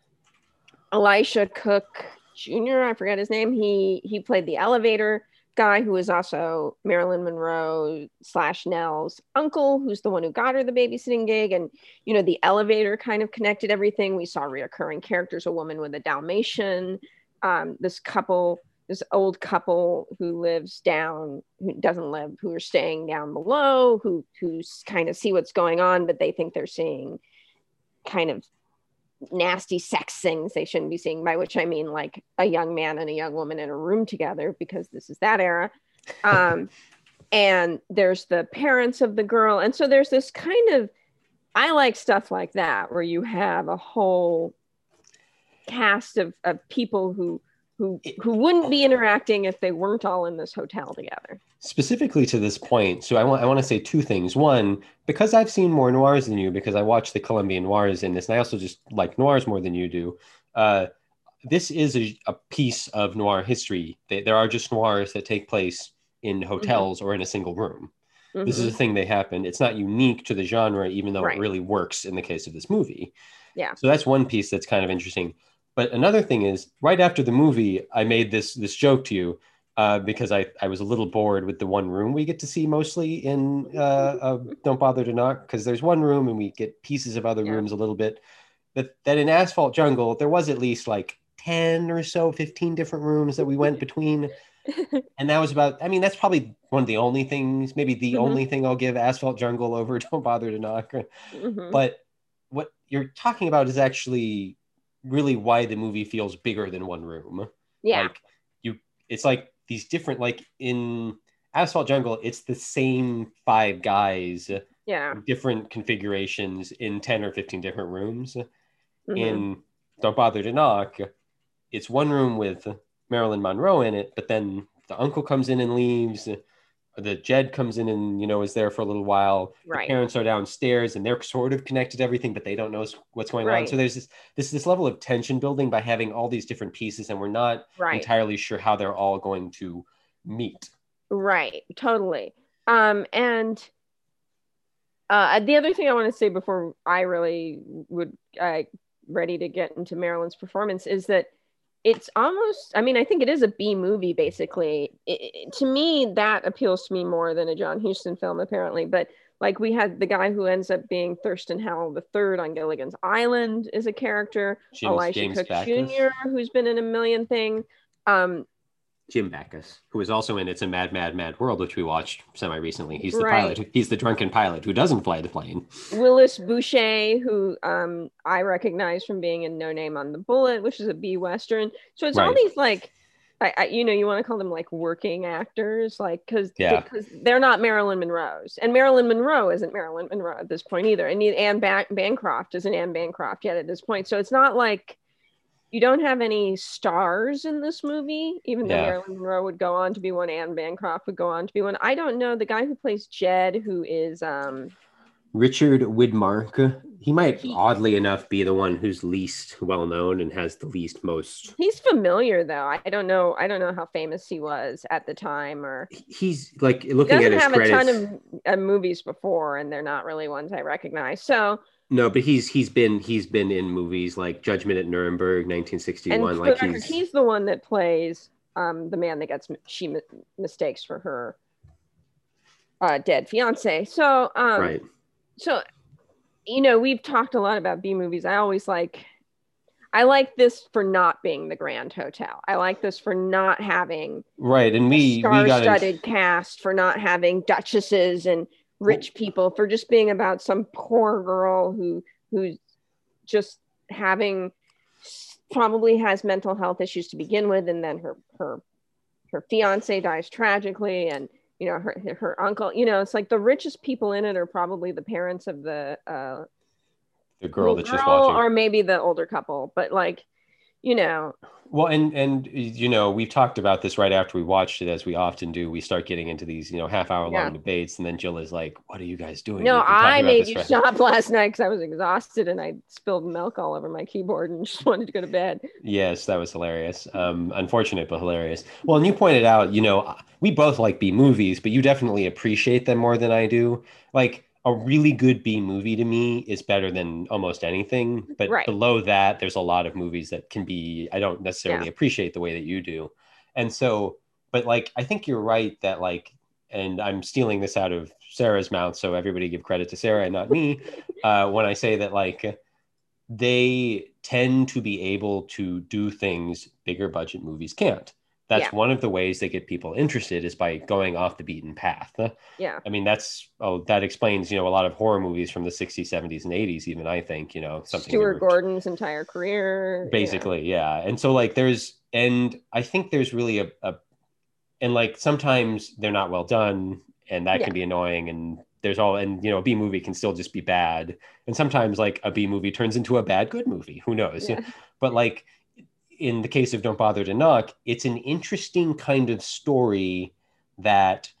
Elisha Cook Jr., I forget his name. He he played the elevator guy who was also Marilyn Monroe slash Nell's uncle, who's the one who got her the babysitting gig. And you know, the elevator kind of connected everything. We saw reoccurring characters, a woman with a Dalmatian, um, this couple, this old couple who lives down, who doesn't live, who are staying down below, who who kind of see what's going on, but they think they're seeing kind of nasty sex things they shouldn't be seeing, by which I mean like a young man and a young woman in a room together because this is that era. Um, and there's the parents of the girl. And so there's this kind of, I like stuff like that where you have a whole cast of, of people who who who wouldn't be interacting if they weren't all in this hotel together. specifically to this point so i want i want to say two things one because i've seen more noirs than you because i watch the colombian noirs in this and i also just like noirs more than you do uh, this is a, a piece of noir history They- there are just noirs that take place in hotels or in a single room this is Mhm. a thing they happen it's not unique to the genre even though Right. it really works in the case of this movie Yeah. so that's one piece that's kind of interesting but another thing is right after the movie i made this this joke to you uh, because I, I was a little bored with the one room we get to see mostly in uh, uh, Don't Bother to Knock because there's one room and we get pieces of other Yeah. rooms a little bit. That, that in Asphalt Jungle, there was at least like 10 or so, 15 different rooms that we went between. And that was about, I mean, that's probably one of the only things, maybe the Mhm. only thing I'll give Asphalt Jungle over Don't Bother to Knock. Mhm. But what you're talking about is actually really why the movie feels bigger than one room yeah. like you it's like these different like in asphalt jungle it's the same five guys yeah. different configurations in 10 or 15 different rooms Mhm. in don't bother to knock it's one room with marilyn monroe in it but then the uncle comes in and leaves the jed comes in and you know is there for a little while Right. parents are downstairs and they're sort of connected to everything but they don't know what's going on so there's this this this level of tension building by having all these different pieces and we're not right. entirely sure how they're all going to meet. Right, totally. Um, and uh, the other thing I want to say before I really would uh, ready to get into Marilyn's performance is that it's almost. I mean, I think it is a B movie basically. It, it- to me, that appeals to me more than a John Huston film, apparently. But like we had the guy who ends up being Thurston Howell the third on Gilligan's Island is a character. James, Elisha James Cook Backus, Jr., who's been in a million things. Um, Jim Backus, who is also in It's a Mad, Mad, Mad World, which we watched semi recently. He's the Right. pilot. He's the drunken pilot who doesn't fly the plane. Willis Bouchey, who um, I recognize from being in No Name on the Bullet, which is a B Western. So it's all these like, I, I, you know, you want to call them like working actors, like because Yeah. because they're not Marilyn Monroe's, and Marilyn Monroe isn't Marilyn Monroe at this point either, and Anne Ban- Bancroft isn't Anne Bancroft yet at this point. So it's not like you don't have any stars in this movie, even though Yeah. Marilyn Monroe would go on to be one, Anne Bancroft would go on to be one. I don't know the guy who plays Jed, who is um Richard Widmark. He might, He- oddly enough, be the one who's least well known and has the least most. He's familiar though. I don't know. I don't know how famous he was at the time, or He's like he looking at doesn't his have credits. a ton of uh, movies before, and they're not really ones I recognize. So, No, but he's he's been he's been in movies like Judgment at Nuremberg, and 1961. for Like he's, he's the one that plays um, the man that gets she mistakes for her uh, dead fiance. So, um, right. so you know, we've talked a lot about B movies. I always like. I like this for not being the Grand Hotel. I like this for not having Right, and we we got star-studded in, cast for not having duchesses and rich people for just being about some poor girl who who's just having probably has mental health issues to begin with and then her her her fiance dies tragically and you know her her uncle you know it's like the richest people in it are probably the parents of the uh the girl that's just girl watching. or maybe the older couple but like you know Well, and and you know we've talked about this right after we watched it, as we often do. We start getting into these you know half hour long Yeah. debates, and then Jill is like, "What are you guys doing?" No, We've been talking I made you for-" stop last night because I was exhausted and I spilled milk all over my keyboard and just wanted to go to bed. Yes, that was hilarious. Um, unfortunate but hilarious. Well, and you pointed out, you know, we both like B movies, but you definitely appreciate them more than I do. Like a really good B movie to me is better than almost anything. But Right. below that, there's a lot of movies that can be I don't necessarily Yeah. appreciate the way that you do. And so, but like I think you're right that like, and I'm stealing this out of Sarah's mouth, so everybody give credit to Sarah and not me. uh, when I say that like they tend to be able to do things bigger budget movies can't. That's Yeah. one of the ways they get people interested is by going off the beaten path. Yeah. I mean, that's oh, that explains you know a lot of horror movies from the '60s, '70s, and '80s. Even I think you know something Stuart Gordon's entire career. you know. basically yeah and so like there's and i think there's really a, a and like sometimes they're not well done and that Yeah. can be annoying and there's all and you know a b movie can still just be bad and sometimes like a b movie turns into a bad good movie who knows Yeah. but like in the case of don't bother to knock it's an interesting kind of story that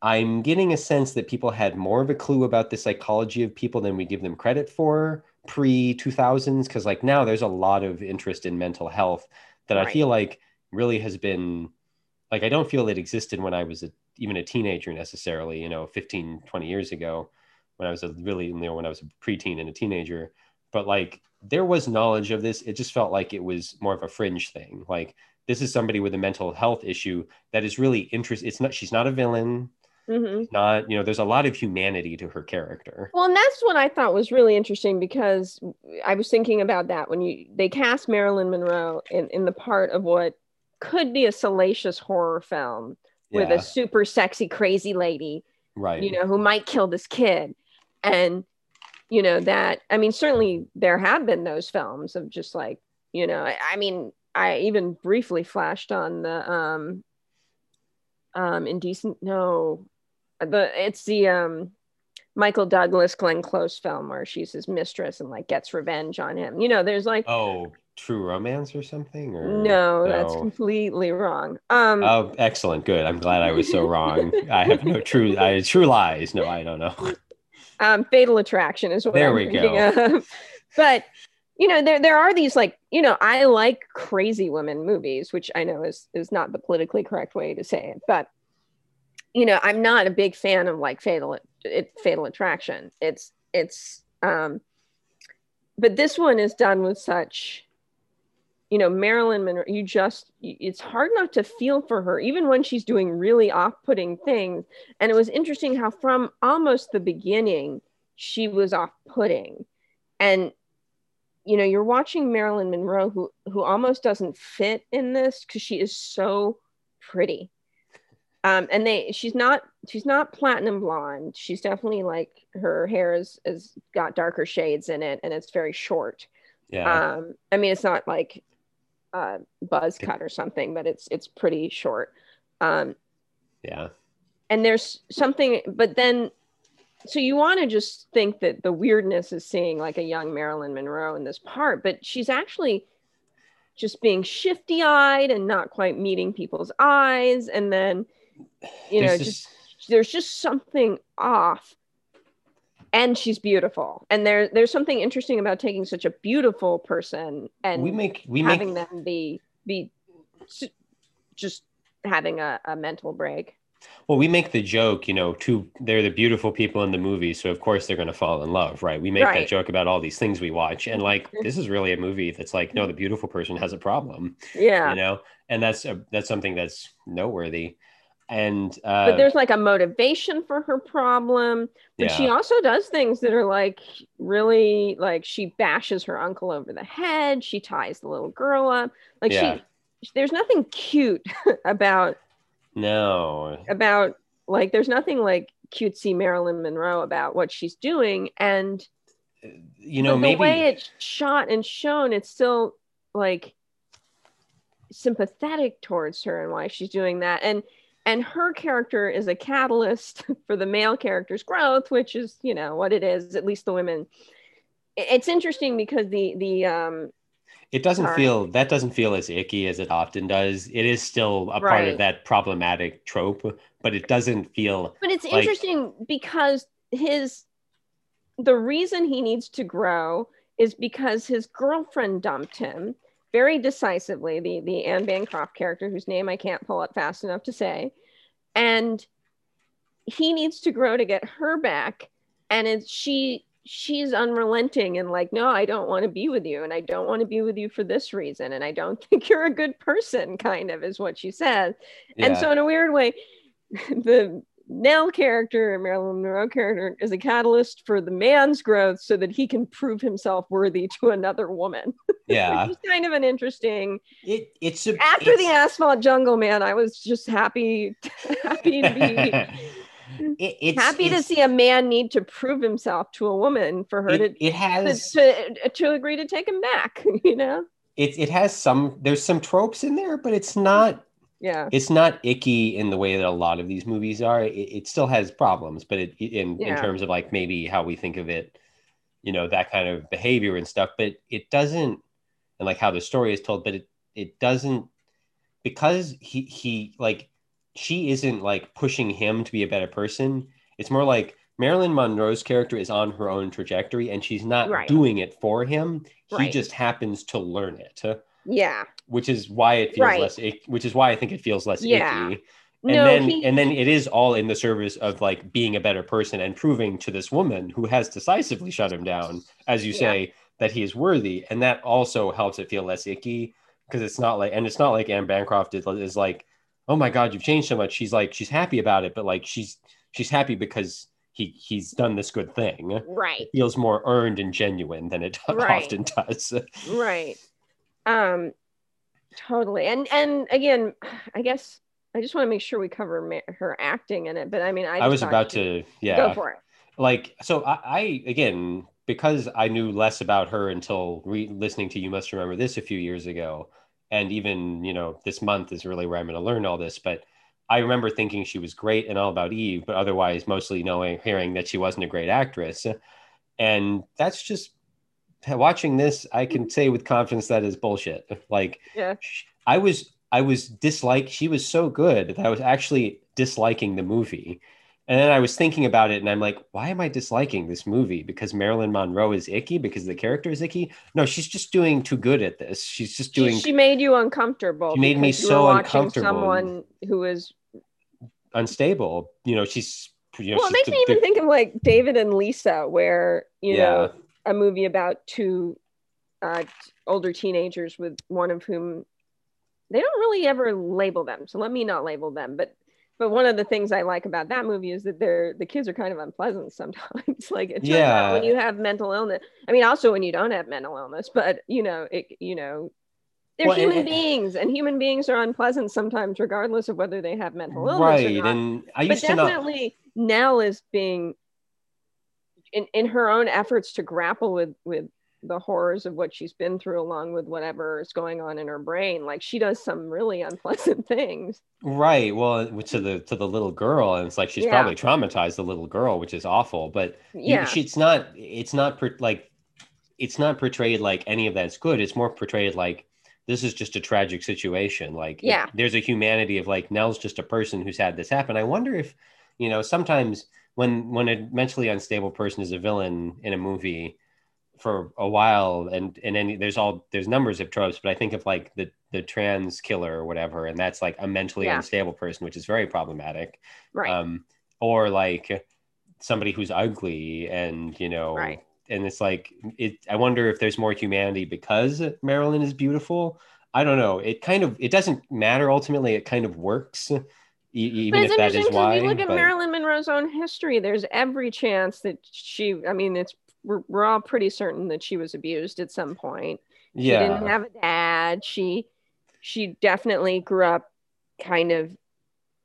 i'm getting a sense that people had more of a clue about the psychology of people than we give them credit for pre 2000s because like now there's a lot of interest in mental health that i feel like really has been like i don't feel it existed when i was a, even a teenager necessarily you know 15 20 years ago when i was a really you know when i was a preteen and a teenager but like there was knowledge of this it just felt like it was more of a fringe thing like this is somebody with a mental health issue that is really interest. It's not. She's not a villain. Mhm. Not you know. There's a lot of humanity to her character. Well, and that's what I thought was really interesting because I was thinking about that when you they cast Marilyn Monroe in, in the part of what could be a salacious horror film with Yeah, a super sexy crazy lady, right. you know, who might kill this kid. And you know that I mean certainly there have been those films of just like, you know, I, I mean I even briefly flashed on the um um indecent no the it's the um Michael Douglas Glenn Close film where she's his mistress and like gets revenge on him. You know, there's like oh, True Romance or something? Or no, that's completely wrong. Um Oh, excellent. Good. I'm glad I was so wrong. I have no true. I true lies. No, I don't know. um fatal attraction is what There I'm we thinking go. of. but you know there there are these like you know I like crazy women movies which I know is is not the politically correct way to say it but you know I'm not a big fan of like fatal it, fatal attraction it's it's um but this one is done with such you know Marilyn Monroe you just it's hard not to feel for her even when she's doing really off-putting things. And it was interesting how from almost the beginning she was off-putting. And you know you're watching Marilyn Monroe who who almost doesn't fit in this because she is so pretty. Um and they she's not she's not platinum blonde. She's definitely like her hair is is got darker shades in it and it's very short. Yeah. um i mean it's not like uh buzz cut or something but it's it's pretty short. Um yeah. and there's something but then so you want to just think that the weirdness is seeing like a young marilyn monroe in this part but she's actually just being shifty eyed and not quite meeting people's eyes. And then you know There's just there's just something off and she's beautiful. And there there's something interesting about taking such a beautiful person and we make we make having them be be just having a, a mental break. Well we make the joke you know two they're the beautiful people in the movie so of course they're going to fall in love right? We make that joke about all these things we watch and like mm-hmm. this is really a movie that's like no the beautiful person has a problem yeah. you know? And that's a, that's something that's noteworthy and uh but there's like a motivation for her problem but yeah she also does things that are like really like she bashes her uncle over the head she ties the little girl up like Yeah. she there's nothing cute about no about like there's nothing like cutesy marilyn monroe about what she's doing and you know maybe the way it's shot and shown it's still like sympathetic towards her and why she's doing that and and her character is a catalyst for the male character's growth which is you know what it is at least the women. It's interesting because the the um it doesn't feel that doesn't feel as icky as it often does. It is still a part of that problematic trope but it doesn't feel but it's Like- interesting because his the reason he needs to grow is because his girlfriend dumped him very decisively the the Anne Bancroft character whose name I can't pull up fast enough to say. And he needs to grow to get her back. And it's she she's unrelenting and like no I don't want to be with you and I don't want to be with you for this reason and I don't think you're a good person kind of is what she says. And so in a weird way the Nell character, and Marilyn Monroe character, is a catalyst for the man's growth so that he can prove himself worthy to another woman. yeah Which is kind of an interesting. it it's a, After the asphalt jungle, man, I was just happy, happy to be it, it's, happy to see a man need to prove himself to a woman for her it, to, it to, has to uh, to agree to take him back. You know? it, it has some there's some tropes in there but it's not Yeah. it's not icky in the way that a lot of these movies are it, it still has problems but it in in terms of like maybe how we think of it you know that kind of behavior and stuff but it doesn't and like how the story is told but it it doesn't because he he like she isn't like pushing him to be a better person it's more like Marilyn Monroe's character is on her own trajectory and she's not Right. doing it for him. He just happens to learn it, Yeah. Which is why it feels Right. less ick- which is why I think it feels less Yeah. icky. And no, then he, and then it is all in the service of like being a better person and proving to this woman who has decisively shut him down, as you Yeah. say, that he is worthy. And that also helps it feel less icky because it's not like and it's not like Anne Bancroft is, is like, oh my god, you've changed so much. She's like she's happy about it, but like she's she's happy because he he's done this good thing. Right. It feels more earned and genuine than it Right. often does. right um totally and and again i guess i just want to make sure we cover ma- her acting in it but i mean i, I, was about to yeah. go for it like so I, I again because i knew less about her until re- listening to you must remember this a few years ago and even you know this month is really where i'm going to learn all this but i remember thinking she was great and all about eve but otherwise mostly knowing hearing that she wasn't a great actress and that's just watching this i can say with confidence that is bullshit like yeah I was I was dislike she was so good that I was actually disliking the movie. And then I was thinking about it and I'm like, why am I disliking this movie? Because Marilyn Monroe is icky because the character is icky? No, she's just doing too good at this. She's just doing she, she made you uncomfortable She made me so uncomfortable. someone who is unstable. You know, she's you know, well it makes the- me even the- think of like david and lisa where you Yeah. know a movie about two uh, older teenagers with one of whom they don't really ever label them. So let me not label them. But but one of the things i like about that movie is that they're the kids are kind of unpleasant sometimes. Like it turns out when you have mental illness i mean also when you don't have mental illness but you know it you know they're Well, human and- beings and human beings are unpleasant sometimes regardless of whether they have mental illness or right. not. And I but used to not definitely Nell is being in, in her own efforts to grapple with with the horrors of what she's been through along with whatever is going on in her brain like she does some really unpleasant things Right. Well, to the to the little girl, and it's like she's Yeah. probably traumatized the little girl, which is awful. But yeah it's not. It's not per, like. It's not portrayed like any of that's good. It's more portrayed like this is just a tragic situation. Like, Yeah. there's a humanity of like Nell's just a person who's had this happen. I wonder if, you know, sometimes when when a mentally unstable person is a villain in a movie for a while and and then there's all there's numbers of tropes but i think of like the the trans killer or whatever and that's like a mentally Yeah. unstable person which is very problematic. Right. Um or like somebody who's ugly and you know Right. and it's like it i wonder if there's more humanity because marilyn is beautiful. I don't know. It kind of it doesn't matter ultimately. It kind of works even but it's if that interesting is because why if you look at but- Marilyn Monroe's own history, there's every chance that she, I mean, it's we're, we're all pretty certain that she was abused at some point. yeah She didn't have a dad. She she definitely grew up kind of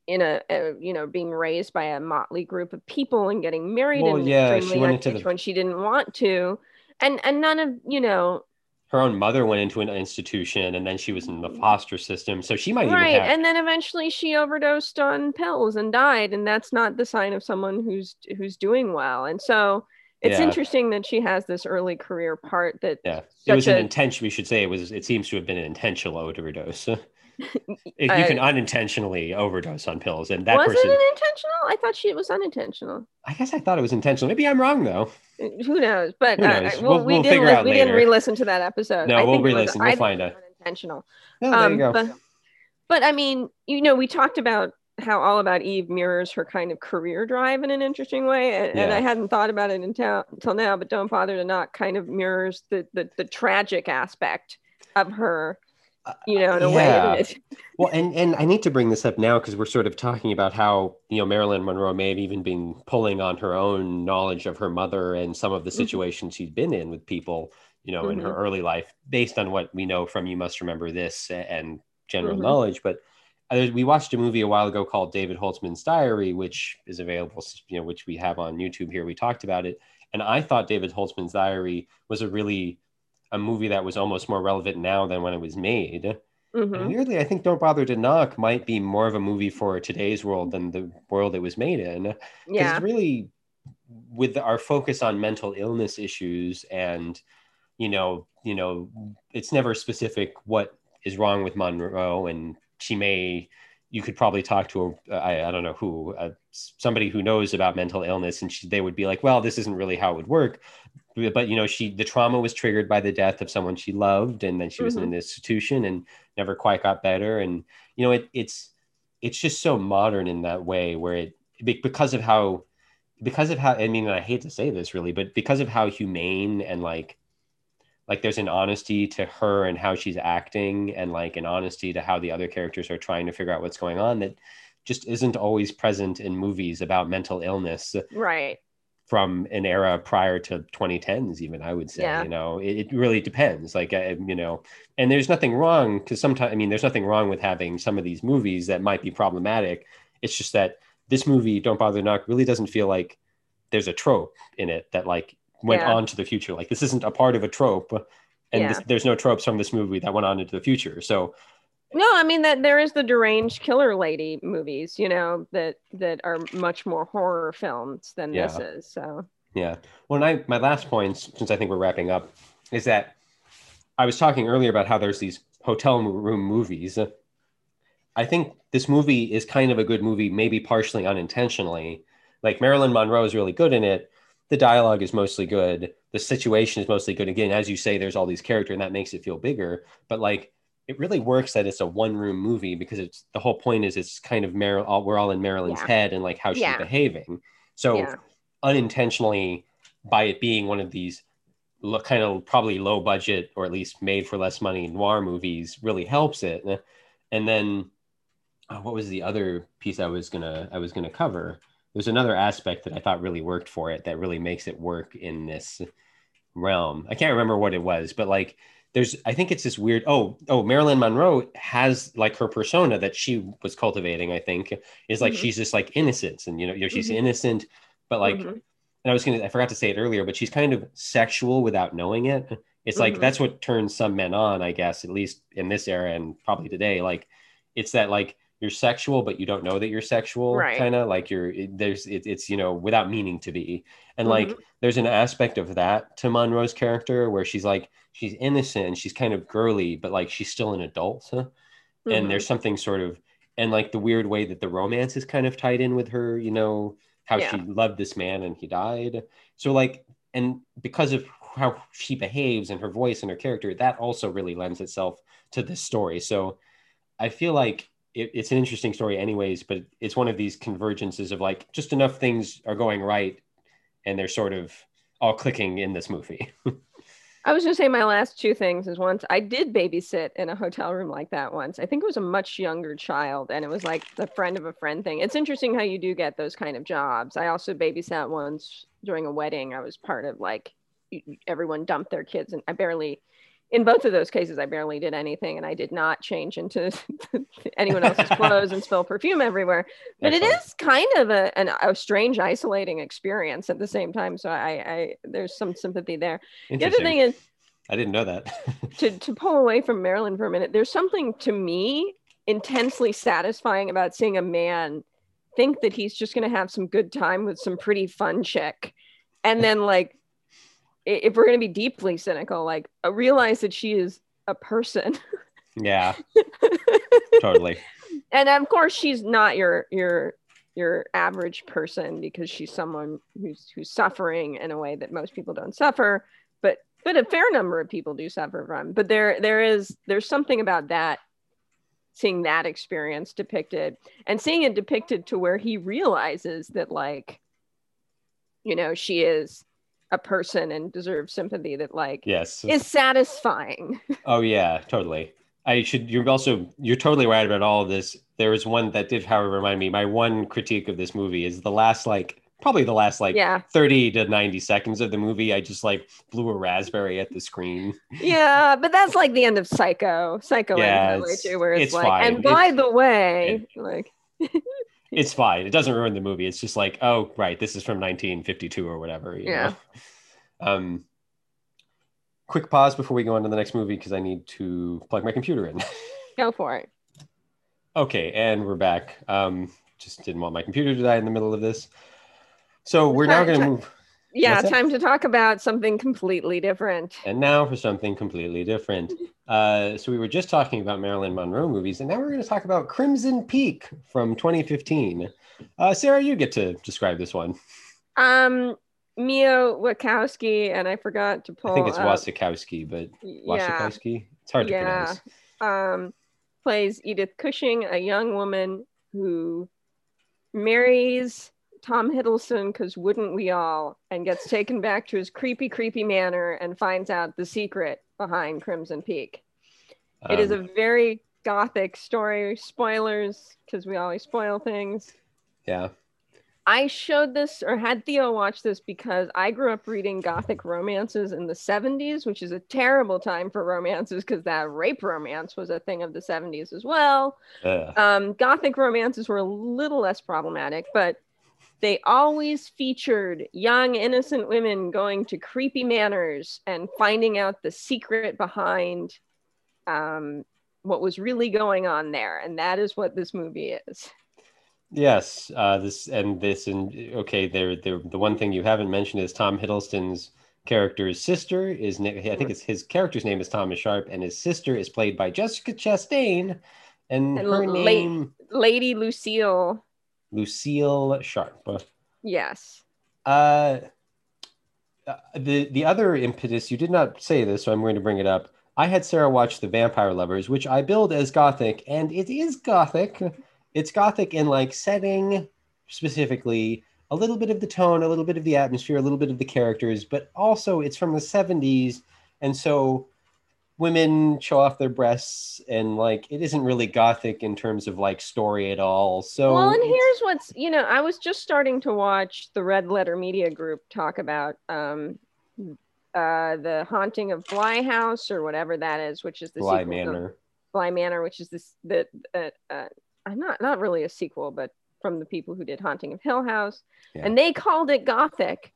in a, a you know being raised by a motley group of people and getting married Well, in yeah, she went into the- when she didn't want to. And and none of you know her own mother went into an institution and then she was in the mm. foster system so she might right even have and then eventually she overdosed on pills and died and that's not the sign of someone who's who's doing well and so it's Yeah. interesting that she has this early career part that yeah it was an a- intention we should say it was it seems to have been an intentional overdose if Uh, you can unintentionally overdose on pills and that was person it intentional i thought she was unintentional. I guess i thought it was intentional. Maybe i'm wrong though. Who knows? But Who uh, knows? well, We'll- we we'll didn't figure li- out we didn't re-listen to that episode. No, I we'll think re-listen. I We'll find out. unintentional. No, there you go. Um, but but i mean you know we talked about how all about eve mirrors her kind of career drive in an interesting way and, and i hadn't thought about it until until now but don't bother to not kind of mirrors the the, the tragic aspect of her you know in a yeah. way Well, and and I need to bring this up now because we're sort of talking about how you know Marilyn Monroe may have even been pulling on her own knowledge of her mother and some of the Mhm. situations she'd been in with people, you know, in her early life, based on what we know from You Must Remember This and general Mhm. knowledge. But uh, we watched a movie a while ago called David Holzman's Diary, which is available, you know, which we have on YouTube here. We talked about it, and I thought David Holzman's Diary was a really a movie that was almost more relevant now than when it was made. Mhm. And weirdly, I think Don't Bother to Knock might be more of a movie for today's world than the world it was made in. Because yeah it's really with our focus on mental illness issues and you know, you know, it's never specific what is wrong with Monroe, and she may. You could probably talk to a, I, I don't know who, uh, somebody who knows about mental illness, and she, they would be like, "Well, this isn't really how it would work." But you know, she the trauma was triggered by the death of someone she loved, and then she was in Mhm. an institution and never quite got better. And you know, it, it's it's just so modern in that way, where it because of how because of how I mean, I hate to say this really, but because of how humane and like like there's an honesty to her and how she's acting and like an honesty to how the other characters are trying to figure out what's going on that just isn't always present in movies about mental illness right from an era prior to 2010s even i would say Yeah. you know it, it really depends like uh, you know and there's nothing wrong because sometimes i mean there's nothing wrong with having some of these movies that might be problematic it's just that this movie don't bother knock really doesn't feel like there's a trope in it that like went Yeah. on to the future like this isn't a part of a trope and Yeah. this, there's no tropes from this movie that went on into the future so no i mean that there is the deranged killer lady movies you know that that are much more horror films than this is so Yeah. Well, and I my last point, since I think we're wrapping up, is that I was talking earlier about how there's these hotel room movies. I think this movie is kind of a good movie, maybe partially unintentionally. Like Marilyn Monroe is really good in it. The dialogue is mostly good. The situation is mostly good. Again, as you say, there's all these characters, and that makes it feel bigger. But like, it really works that it's a one room movie because it's the whole point is it's kind of Mar- all, we're all in Marilyn's Yeah. head and like how she's Yeah. behaving. So yeah unintentionally by it being one of these lo- kind of probably low budget or at least made for less money noir movies really helps it and then oh, what was the other piece i was gonna i was gonna cover there's another aspect that i thought really worked for it that really makes it work in this realm i can't remember what it was but like there's i think it's this weird oh oh marilyn monroe has like her persona that she was cultivating i think is like Mhm. she's just like innocent and you know, you know she's Mhm. innocent but like Mhm. and I was gonna I forgot to say it earlier, but she's kind of sexual without knowing it. It's like Mhm. that's what turns some men on, I guess, at least in this era and probably today. Like it's that like you're sexual, but you don't know that you're sexual, Right. kind of like you're it, there's it, it's you know without meaning to be, and Mhm. like there's an aspect of that to Monroe's character where she's like she's innocent and she's kind of girly, but like she's still an adult, huh? Mhm. and there's something sort of and like the weird way that the romance is kind of tied in with her you know how Yeah. she loved this man and he died so like and because of how she behaves and her voice and her character that also really lends itself to this story so i feel like it, it's an interesting story anyways but it's one of these convergences of like just enough things are going right and they're sort of all clicking in this movie I was gonna say my last two things is once I did babysit in a hotel room like that once. I think it was a much younger child, and it was like the friend of a friend thing. It's interesting how you do get those kind of jobs. I also babysat once during a wedding. I was part of like everyone dumped their kids, and I barely. In both of those cases, I barely did anything, and I did not change into anyone else's clothes and spill perfume everywhere. But it Excellent. is kind of a, an, a strange, isolating experience at the same time. So I, I there's some sympathy there. The other thing is, i didn't know that to to pull away from Marilyn for a minute, there's something to me intensely satisfying about seeing a man think that he's just going to have some good time with some pretty fun chick, and then like, if we're going to be deeply cynical, like uh, realize that she is a person, yeah. Totally. And of course she's not your your your average person because she's someone who's who's suffering in a way that most people don't suffer but but a fair number of people do suffer from. But there there is there's something about that seeing that experience depicted and seeing it depicted to where he realizes that like you know she is a person and deserves sympathy that like yes is satisfying Oh yeah, totally. I should. You're also. You're totally right about all of this. There was one that did, however, remind me. My one critique of this movie is the last, like, probably the last, like, yeah thirty to ninety seconds of the movie. I just like blew a raspberry at the screen. Yeah, but that's like the end of Psycho. Psycho Yeah, way it's- too, where it's, it's like, fine. and by It's- the way, like, It's fine. It doesn't ruin the movie. It's just like, oh, right, this is from 1952 or whatever. you Yeah. know? Um. Quick pause before we go on to the next movie because I need to plug my computer in. go for it. Okay, and we're back. Um, just didn't want my computer to die in the middle of this. So we're now going to move. Yeah, time to talk about something completely different. And now for something completely different. Uh, so we were just talking about Marilyn Monroe movies, and now we're going to talk about Crimson Peak from 2015. Uh, Sarah, you get to describe this one. Um, Mia Wachowski, and I forgot to pull. I think it's up- Wasikowski, but Yeah, Wasikowski. It's hard to Yeah. pronounce. um, plays Edith Cushing, a young woman who marries Tom Hiddleston, because wouldn't we all, and gets taken back to his creepy, creepy manor and finds out the secret behind Crimson Peak. it is a Um, very gothic story. Spoilers, because we always spoil things. yeah. I showed this or had Theo watch this because I grew up reading gothic romances in the 70s, which is a terrible time for romances because that rape romance was a thing of the 70s as well. Ugh. Um, gothic romances were a little less problematic, but they always featured young, innocent women going to creepy manors and finding out the secret behind um, what was really going on there. And that is what this movie is. Yes, uh, this and this and okay. There, there. The one thing you haven't mentioned is Tom Hiddleston's character's sister is. I think it's his character's name is Thomas Sharp, and his sister is played by Jessica Chastain, and, And her la- name Lady Lucille, Lucille Sharp. yes. Uh, the the other impetus you did not say this, so I'm going to bring it up. I had Sarah watch The Vampire Lovers, which I build as gothic, and it is gothic. It's gothic in like setting specifically, a little bit of the tone, a little bit of the atmosphere, a little bit of the characters, but also it's from the 70s, and so women show off their breasts and like it isn't really gothic in terms of like story at all. So well, and here's what's you know, I was just starting to watch the Red Letter Media Group talk about um, uh, the haunting of Bly House or whatever that is, which is the Bly to- Manor. Bly Manor, which is this the uh, uh, I'm not not really a sequel, but from the people who did Haunting of Hill House, Yeah. and they called it gothic.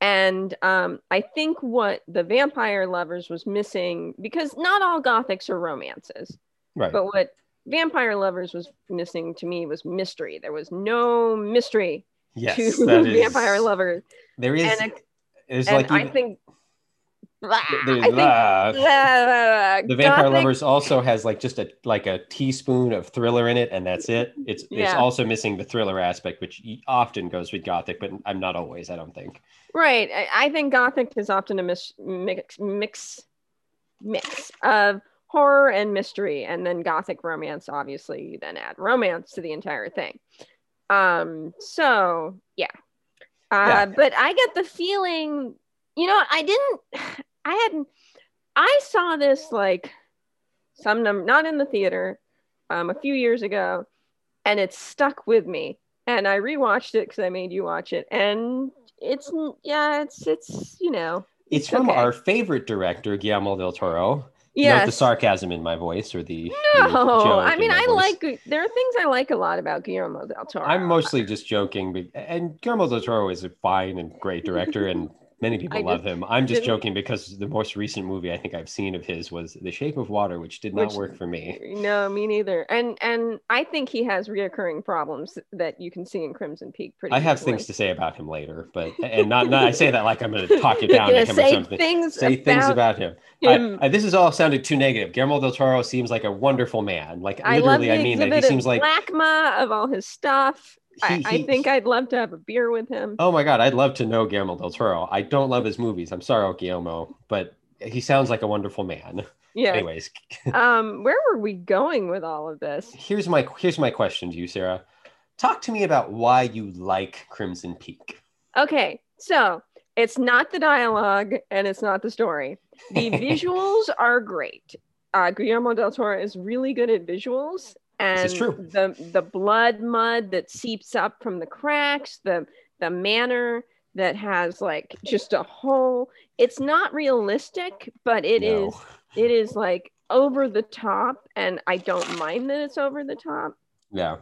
And um, I think what the Vampire Lovers was missing, because not all gothics are romances, Right. but what Vampire Lovers was missing to me was mystery. There was no mystery yes, to that is, Vampire Lovers, There is and, it- there's and like I think. Blah, there's- I think the vampire Gothic- lovers also has like just a like a teaspoon of thriller in it and that's it it's it's also missing the thriller aspect which often goes with gothic but i'm not always i don't think Right. I, I think Gothic is often a mis- mix, mix, mix of horror and mystery, and then Gothic romance. Obviously, you then add romance to the entire thing. Um. So yeah. Uh, Yeah. But I get the feeling, you know, I didn't. I hadn't. I saw this like some num- not in the theater, um, a few years ago, and it stuck with me. And I rewatched it because I made you watch it, and it's yeah, it's it's you know it's from okay. our favorite director guillermo del toro Note the sarcasm in my voice or the, No, I mean I voice. like there are things I like a lot about Guillermo del Toro. i'm mostly just joking but, and guillermo del toro is a fine and great director and many people I love just him i'm just joking because the most recent movie i think i've seen of his was the shape of water which did not Which- work for me No, me neither. And and I think he has reoccurring problems that you can see in Crimson Peak. Pretty. I have things to say about him later, but and not, not I say that like I'm going to talk it down to him or something. things say about, things about him. Him. I, this has all sounded too negative. Guillermo del Toro seems like a wonderful man. Like I literally, the I mean that. He seems like LACMA of all his stuff. I, I think I'd love to have a beer with him. Oh my god, I'd love to know Guillermo del Toro. I don't love his movies. I'm sorry, Guillermo, but he sounds like a wonderful man. Yeah. Anyways, Um, where were we going with all of this? here's my here's my question to you, Sarah. Talk to me about why you like Crimson Peak. Okay, so it's not the dialogue and it's not the story. The visuals are great. Uh, Guillermo del Toro is really good at visuals, and true. the the blood mud that seeps up from the cracks, the the manor that has like just a hole. It's not realistic, but it is No. it is like over the top, and I don't mind that it's over the top. Yeah.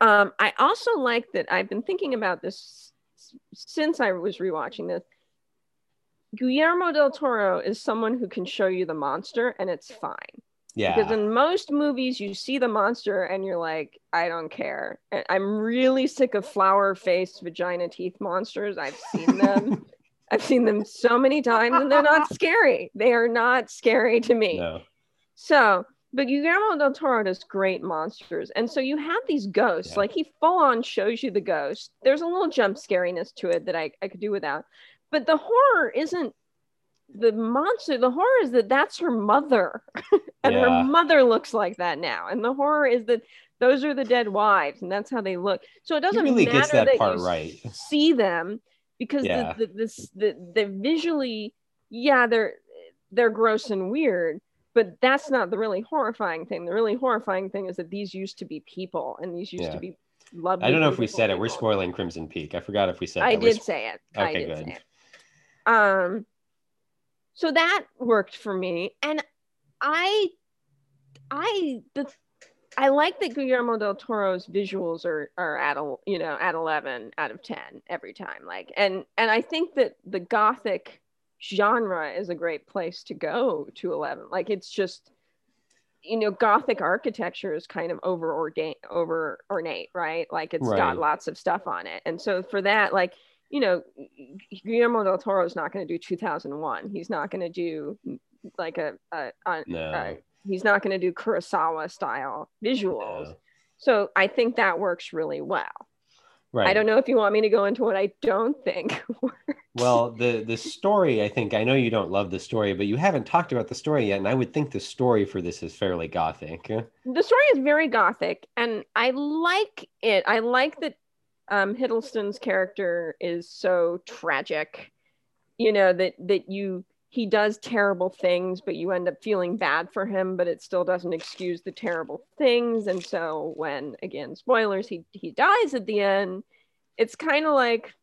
Um, I also like that I've been thinking about this since I was rewatching this. Guillermo del Toro is someone who can show you the monster and it's fine. Because in most movies, you see the monster and you're like, I don't care. I'm really sick of flower faced vagina teeth monsters. I've seen them. I've seen them so many times and they're not scary. They are not scary to me. No. So, but Guillermo del Toro does great monsters. And so you have these ghosts, Yeah. like he full on shows you the ghost. There's a little jump scariness to it that I, I could do without. But the horror isn't the monster, the horror is that that's her mother, and Yeah. her mother looks like that now, and the horror is that those are the dead wives, and that's how they look. So it doesn't really matter gets that that part you right. see them because Yeah. the, the this the the visually, yeah, they're they're gross and weird, but that's not the really horrifying thing. The really horrifying thing is that these used to be people, and these used Yeah. to be lovely. I don't know if we said it. We're spoiling Crimson Peak. I forgot if we said I that. We're did say it. Okay, good. Um, so that worked for me, and I, I the, I like that Guillermo del Toro's visuals are are at a you know at eleven out of ten every time. Like, and and I think that the gothic genre is a great place to go to eleven. Like, it's just you know gothic architecture is kind of over ordained over ornate right like it's Right. got lots of stuff on it and so for that like you know guillermo del toro is not going to do 2001 he's not going to do like a, a, a No. uh, he's not going to do kurosawa style visuals No. so i think that works really well Right. i don't know if you want me to go into what i don't think Well, the the story, I think I know you don't love the story, but you haven't talked about the story yet, and I would think the story for this is fairly gothic. the story is very gothic and i like it i like that um hiddleston's character is so tragic you know that that you he does terrible things but you end up feeling bad for him but it still doesn't excuse the terrible things and so when again spoilers he he dies at the end it's kind of like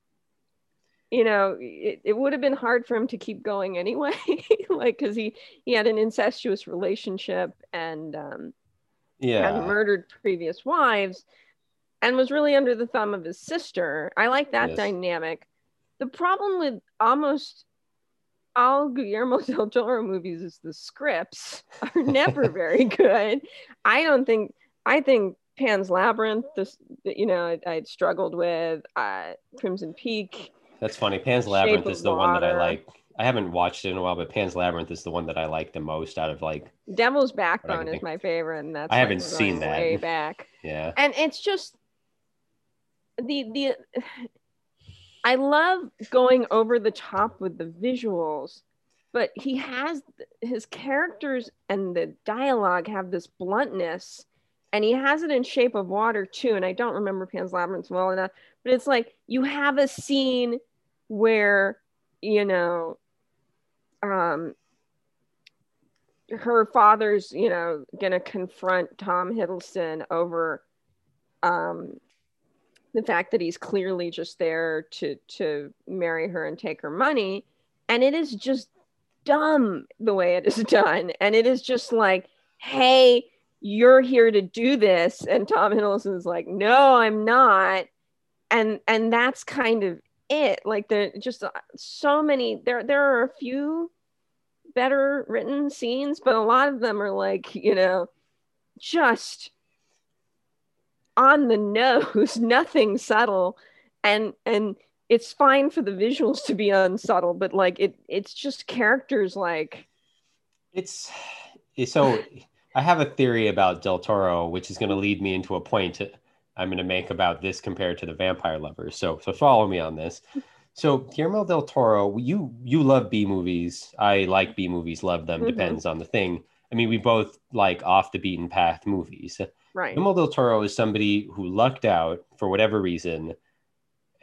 you know it, it would have been hard for him to keep going anyway like because he he had an incestuous relationship and um had Yeah. murdered previous wives and was really under the thumb of his sister. I like that Yes. dynamic. The problem with almost all Guillermo del Toro movies is the scripts are never very good. I don't think, I think Pan's Labyrinth, this, you know, I, I'd struggled with, uh, Crimson Peak. That's funny. Pan's Labyrinth is the one that I like. I haven't watched it in a while, but Pan's Labyrinth is the one that I like the most out of like, Devil's Backbone is my favorite, and that's I like, haven't seen that. way back. yeah. and it's just the the I love going over the top with the visuals, but he has his characters and the dialogue have this bluntness, and he has it in Shape of Water too. And I don't remember Pan's Labyrinth well enough, but it's like you have a scene where you know, um, her father's you know gonna confront Tom Hiddleston over um the fact that he's clearly just there to to marry her and take her money. And it is just dumb the way it is done. And it is just like hey you're here to do this. And tom hiddleston's like no i'm not. And and that's kind of it. Like there just uh, so many there there are a few better written scenes but a lot of them are like you know just on the nose, nothing subtle, and and it's fine for the visuals to be unsubtle, but like it it's just characters like It's so I have a theory about Del Toro, which is going to lead me into a point I'm going to make about this compared to the Vampire Lovers. So so follow me on this. So Guillermo del Toro, you you love B movies. I like B movies, love them. Mhm. Depends on the thing. I mean, we both like off the beaten path movies. Right. Guillermo del Toro is somebody who lucked out for whatever reason,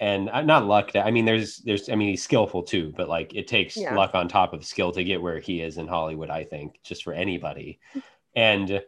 and I'm not lucked out. I mean, there's there's I mean he's skillful too, but like it takes Yeah. luck on top of skill to get where he is in Hollywood. I think just for anybody, and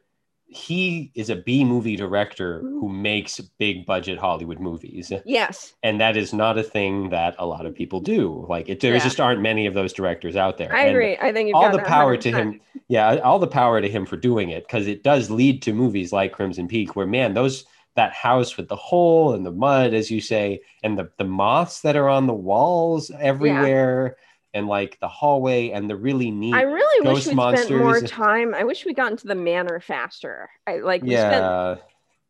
he is a B movie director who mm-hmm. makes big budget Hollywood movies, Yes, and that is not a thing that a lot of people do. Like it, there Yeah. just aren't many of those directors out there. I And agree. I think you've all the power to 100%. him yeah all the power to him for doing it because it does lead to movies like crimson peak where man those that house with the hole and the mud as you say and the, the moths that are on the walls everywhere and like the hallway and the really neat I really wish Ghost we'd spent more monsters. time. I wish we got into the manor faster. I like we spent yeah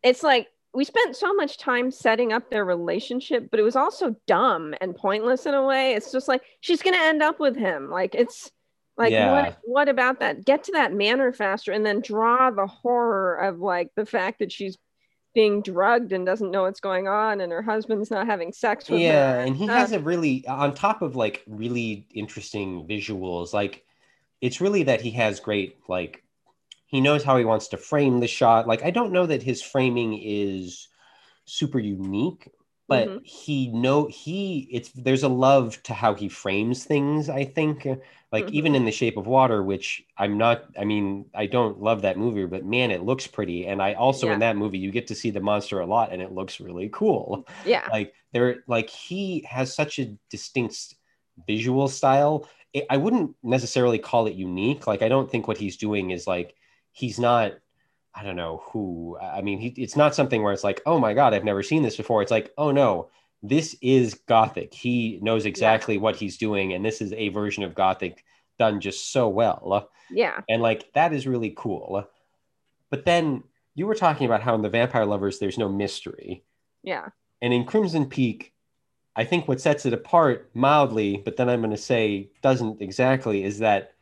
it's like we spent so much time setting up their relationship, but it was also dumb and pointless in a way. It's just like she's gonna end up with him. Like it's like Yeah. what what about that? Get to that manor faster and then draw the horror of like the fact that she's being drugged and doesn't know what's going on and her husband's not having sex with yeah her. and he Uh, has a really on top of like really interesting visuals like it's really that he has great like he knows how he wants to frame the shot like i don't know that his framing is super unique but Mhm. he know he it's there's a love to how he frames things i think like Mhm. even in the shape of water which i'm not i mean i don't love that movie but man it looks pretty and i also in that movie you get to see the monster a lot and it looks really cool yeah. like there like he has such a distinct visual style it, i wouldn't necessarily call it unique like i don't think what he's doing is like he's not i don't know who i mean he, it's not something where it's like oh my god i've never seen this before. It's like oh no this is gothic. He knows exactly what he's doing and this is a version of gothic done just so well. Yeah. and like that is really cool. But then you were talking about how in the vampire lovers there's no mystery. Yeah. and in Crimson Peak, I think what sets it apart mildly, but then I'm going to say doesn't exactly, is that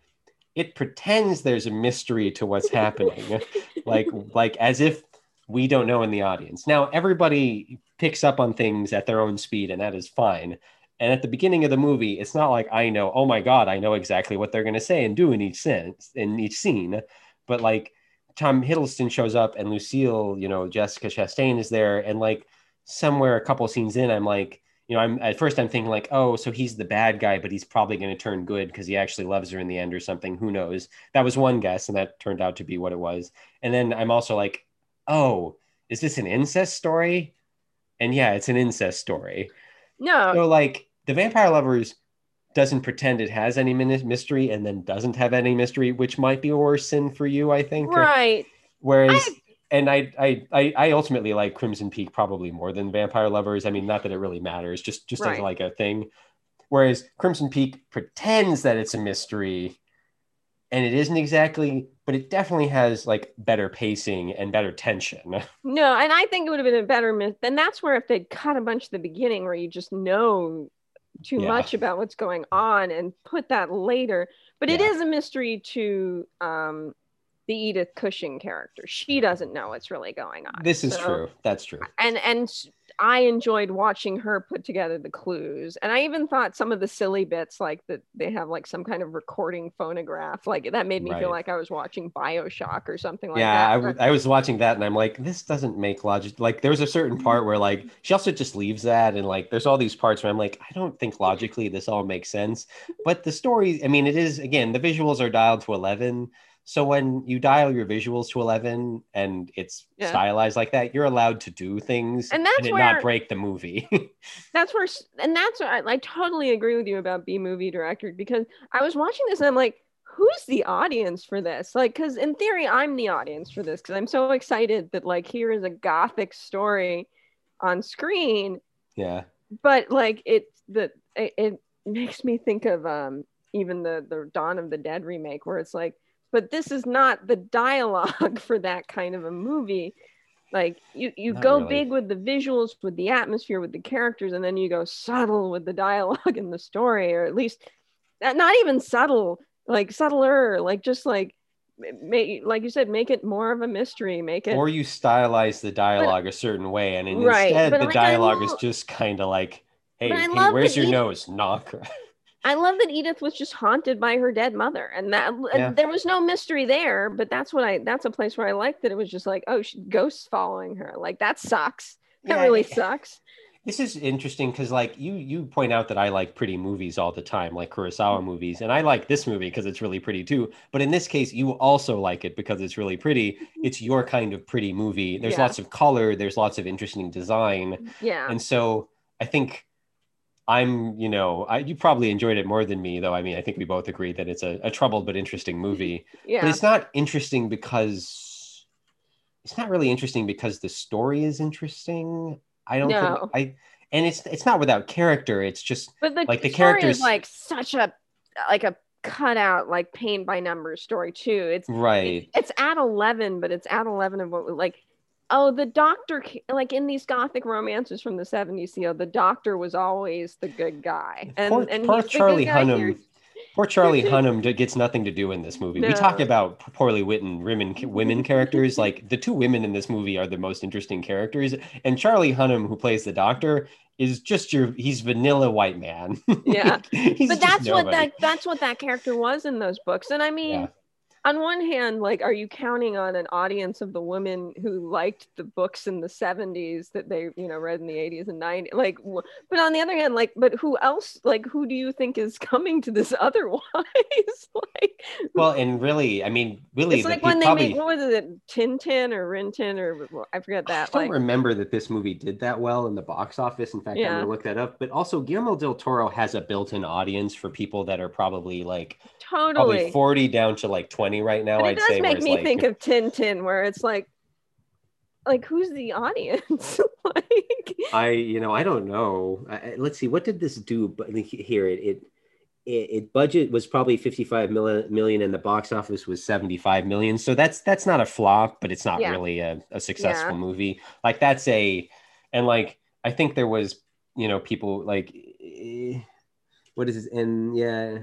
it pretends there's a mystery to what's happening, like like as if we don't know in the audience. Now everybody picks up on things at their own speed, and that is fine. And at the beginning of the movie, it's not like I know, oh my god, I know exactly what they're going to say and do in each sense in each scene, but like Tom Hiddleston shows up and Lucille, you know, Jessica Chastain is there, and like somewhere a couple scenes in, I'm like, you know, I'm at first I'm thinking like, oh, so he's the bad guy, but he's probably going to turn good because he actually loves her in the end or something. Who knows? That was one guess, and that turned out to be what it was. And then I'm also like, oh, is this an incest story? And yeah, it's an incest story. No. So like the Vampire Lovers doesn't pretend it has any mystery and then doesn't have any mystery, which might be a worse sin for you, I think. right. Whereas, and I, I, I, I ultimately like Crimson Peak probably more than Vampire Lovers. I mean, not that it really matters, just just as Right. like a thing. Whereas Crimson Peak pretends that it's a mystery, and it isn't exactly, but it definitely has like better pacing and better tension. No, and I think it would have been a better myth. And that's where if they'd cut a bunch at the beginning where you just know too Yeah. much about what's going on and put that later. But it Yeah. is a mystery to um the Edith Cushing character. She doesn't know what's really going on. This is So- true. That's true. And and I enjoyed watching her put together the clues. And I even thought some of the silly bits like that they have like some kind of recording phonograph like that made me Right. feel like I was watching BioShock or something like that. yeah, that. I, But- w- I was watching that and I'm like, this doesn't make logic. Like, there's a certain mm-hmm. part where like she also just leaves that, and like there's all these parts where I'm like, I don't think logically this all makes sense. But the story, I mean, it is again the visuals are dialed to 11. So when you dial your visuals to 11 and it's Yeah. stylized like that, you're allowed to do things And that's it where- not break the movie. that's where and that's where I, I totally agree with you about b movie director because i was watching this and i'm like who's the audience for this like because in theory i'm the audience for this because i'm so excited that like here is a gothic story on screen yeah. but like it the it, it makes me think of um even the the dawn of the dead remake where it's like but this is not the dialogue for that kind of a movie like you you Not go really. big with the visuals with the atmosphere with the characters and then you go subtle with the dialogue and the story or at least not not even subtle like subtler like just like make like you said make it more of a mystery make it Or you stylize the dialogue a certain way, and Right, instead the like, dialogue is just kind of like, hey, hey where's your nose? Knock. I love that Edith was just haunted by her dead mother, and that and there was no mystery there. But that's what I that's a place where I like that it was just like, oh, she, ghosts following her. Like that sucks. That Yeah, really it- sucks. This is interesting because, like, you you point out that I like pretty movies all the time, like Kurosawa movies, and I like this movie because it's really pretty too. But in this case, you also like it because it's really pretty. Mm-hmm. It's your kind of pretty movie. There's Yeah. lots of color. There's lots of interesting design, Yeah. and so I think I'm, you know, I you probably enjoyed it more than me, though. I mean, I think we both agree that it's a, a troubled but interesting movie. yeah. But it's not interesting because it's not really interesting because the story is interesting. I don't No. think I and it's it's not without character. It's just but the, like, the story characters- is like such a like a cutout like paint by numbers story too. It's right. it's at 11 but it's at 11 of what like oh the doctor like in these gothic romances from the 70s you know the doctor was always the good guy and Poor- and poor he's the good Charlie Hunnam. here. Poor Charlie Hunnam gets nothing to do in this movie. We talk about poorly written women women characters. Like the two women in this movie are the most interesting characters, and Charlie Hunnam, who plays the doctor, is just your he's vanilla white man. Yeah. But that's what that that's what that character was in those books and i mean Yeah. On one hand like are you counting on an audience of the women who liked the books in the 70s that they you know read in the 80s and 90s like but on the other hand like but who else like who do you think is coming to this otherwise like Well, and really, I mean, really, it's like when they probably, made what was it tintin or rintin or wh- i forget that. I don't like remember that this movie did that well in the box office. In fact, I'm gonna look that up. But also, Guillermo del Toro has a built-in audience for people that are probably like probably totally 40 down to like 20 right now. but it I'd does say. make me like, think of tintin where it's like like who's the audience like I, you know, I don't know. I, let's see, what did this do? But here, it, it, it, it budget was probably 55 million, million, and the box office was 75 million. So that's that's not a flop, but it's not Yeah. really a, a successful movie. Like that's a, and like I think there was, you know, people like, eh, what is it? And yeah.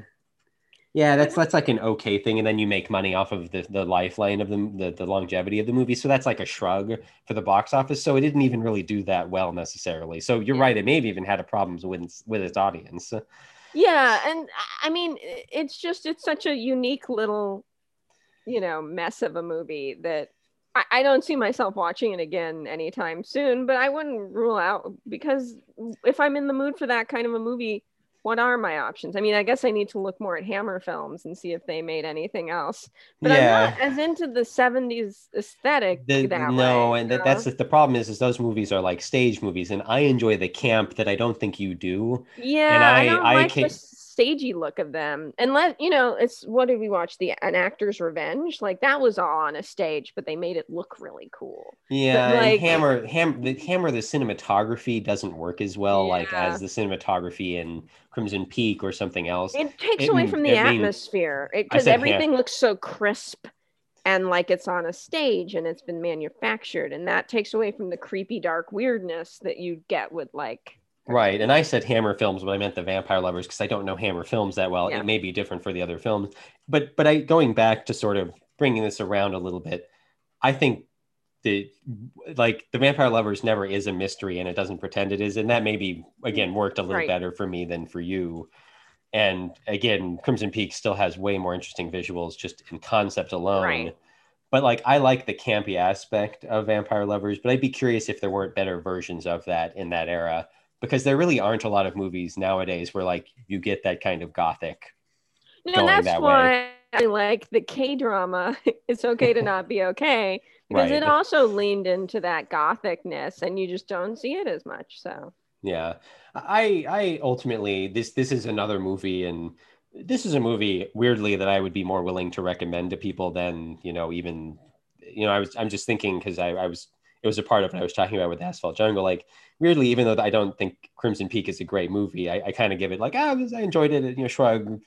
Yeah, that's that's like an okay thing, and then you make money off of the, the lifeline of the, the the longevity of the movie. So that's like a shrug for the box office. So it didn't even really do that well necessarily. So you're Yeah. right; it maybe even had a problems with its- with its audience. Yeah, and I- I mean, it's just it's such a unique little, you know, mess of a movie that I, I don't see myself watching it again anytime soon. But I wouldn't rule out because if I'm in the mood for that kind of a movie, what are my options? I mean, I guess I need to look more at Hammer films and see if they made anything else. But yeah, I'm not as into the '70s aesthetic The- that no, way, and that, that's the, the problem is, is those movies are like stage movies, and I enjoy the camp that I don't think you do. Yeah, I, I- don't I like can- the stagey look of them. And let you know, it's what did we watch? The An Actor's Revenge. Like that was all on a stage, but they made it look really cool. Yeah, like- Hammer, Ham, the Hammer, the cinematography doesn't work as well, like as the cinematography in Crimson Peak or something else. It takes It away from the it atmosphere because everything looks so crisp and like it's on a stage and it's been manufactured, and that takes away from the creepy, dark weirdness that you get with like. Right, and I said Hammer films, but I meant the Vampire Lovers because I don't know Hammer films that well. Yeah. It may be different for the other films, but but I going back to sort of bringing this around a little bit, I think the like the Vampire Lovers never is a mystery, and it doesn't pretend it is, and that maybe again worked a little Right. better for me than for you. And again, Crimson Peak still has way more interesting visuals just in concept alone. Right. But like I like the campy aspect of Vampire Lovers, but I'd be curious if there weren't better versions of that in that era because there really aren't a lot of movies nowadays where like you get that kind of gothic. No, that's that why I like the K drama. it's okay to not be okay because Right. it also leaned into that gothicness, and you just don't see it as much. So Yeah. I I ultimately this this is another movie and this is a movie weirdly that I would be more willing to recommend to people than, you know, even you know, I was I'm just thinking because I, I was it was a part of what I was talking about with Asphalt Jungle. Like weirdly, even though I don't think Crimson Peak is a great movie, I, I kind of give it like, ah, I enjoyed it, you know, shrug.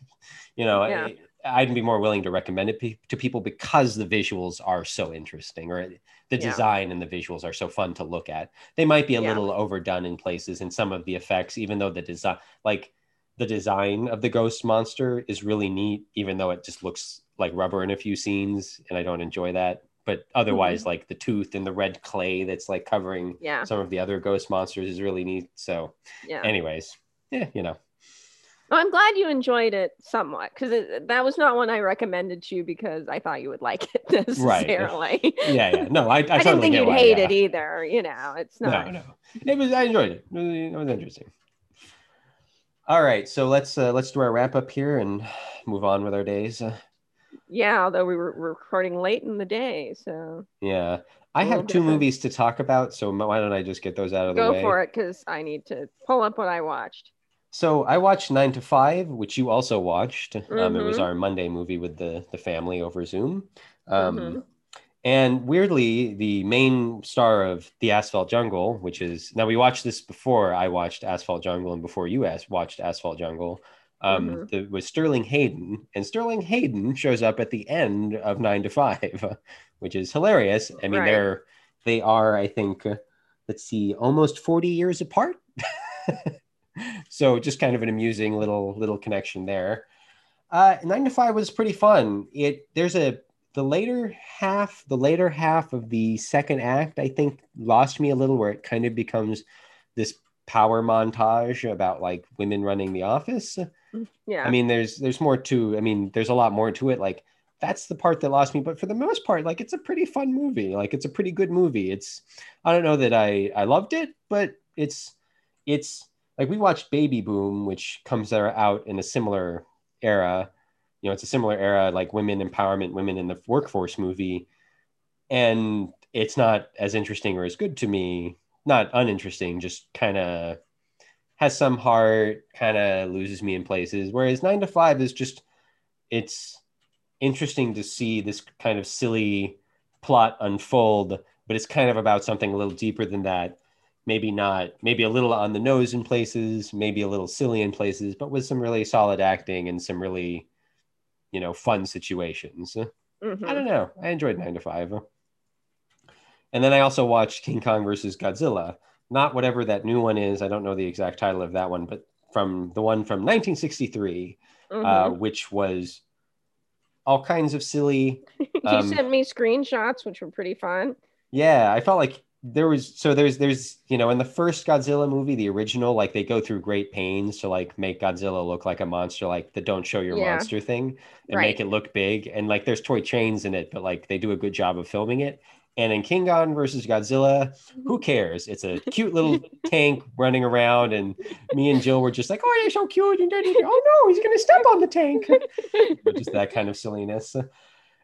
You know, Yeah. I, I'd be more willing to recommend it pe- to people because the visuals are so interesting, or the Yeah. design and the visuals are so fun to look at. They might be a Yeah. little overdone in places, and some of the effects, even though the design, like the design of the ghost monster, is really neat, even though it just looks like rubber in a few scenes, and I don't enjoy that. But otherwise, like the tooth and the red clay that's like covering yeah, some of the other ghost monsters is really neat. So, yeah. anyways, yeah, you know, Well, I'm glad you enjoyed it somewhat because that was not one I recommended to you because I thought you would like it necessarily. yeah, yeah. No, I, I, I, didn't think you'd why, hate yeah. it either. You know, it's not. No, no. It was. I enjoyed it. It was, it was interesting. All right, so let's uh, let's do our wrap up here and move on with our days. Yeah, although we were recording late in the day, so yeah, I have two different. movies to talk about, so why don't I just get those out of the way? go for it because I need to pull up what I watched. So I watched Nine to Five, which you also watched. Um, it was Mhm. our Monday movie with the the family over Zoom. Um, Mhm. And weirdly, the main star of The Asphalt Jungle, which is now we watched this before I watched Asphalt Jungle and before you as watched Asphalt Jungle, um, Mhm. the, was Sterling Hayden. And Sterling Hayden shows up at the end of Nine to Five, which is hilarious. I mean, Right. they're they are, I think, uh, let's see, almost 40 years apart. so just kind of an amusing little little connection there. Uh, Nine to Five was pretty fun. It there's a the later half, the later half of the second act, I think, lost me a little, where it kind of becomes this power montage about like women running the office. Yeah. I mean, there's there's more to. I mean, there's a lot more to it. Like that's the part that lost me. But for the most part, like it's a pretty fun movie. Like it's a pretty good movie. It's I don't know that I I loved it, but it's it's like we watched Baby Boom, which comes out in a similar era. You know, it's a similar era, like women empowerment, women in the workforce movie, and it's not as interesting or as good to me. Not uninteresting, just kind of has some heart, kind of loses me in places. Whereas Nine to Five is just, it's interesting to see this kind of silly plot unfold, but it's kind of about something a little deeper than that. Maybe not, maybe a little on the nose in places, maybe a little silly in places, but with some really solid acting and some really, you know, fun situations. Mhm. I don't know. I enjoyed Nine to Five. And then I also watched King Kong versus Godzilla. Not whatever that new one is. I don't know the exact title of that one, but from the one from 1963, uh, Mhm. which was all kinds of silly. you um, sent me screenshots, which were pretty fun. Yeah, I felt like there was so there's there's you know in the first Godzilla movie, the original, like they go through great pains to like make Godzilla look like a monster, like the "Don't show your Yeah. monster" thing, and Right. make it look big. And like there's toy trains in it, but like they do a good job of filming it. And in King Kong versus Godzilla, who cares? It's a cute little tank running around, and me and Jill were just like, "Oh, you're so cute!" And oh no, he's gonna step on the tank. just that kind of silliness.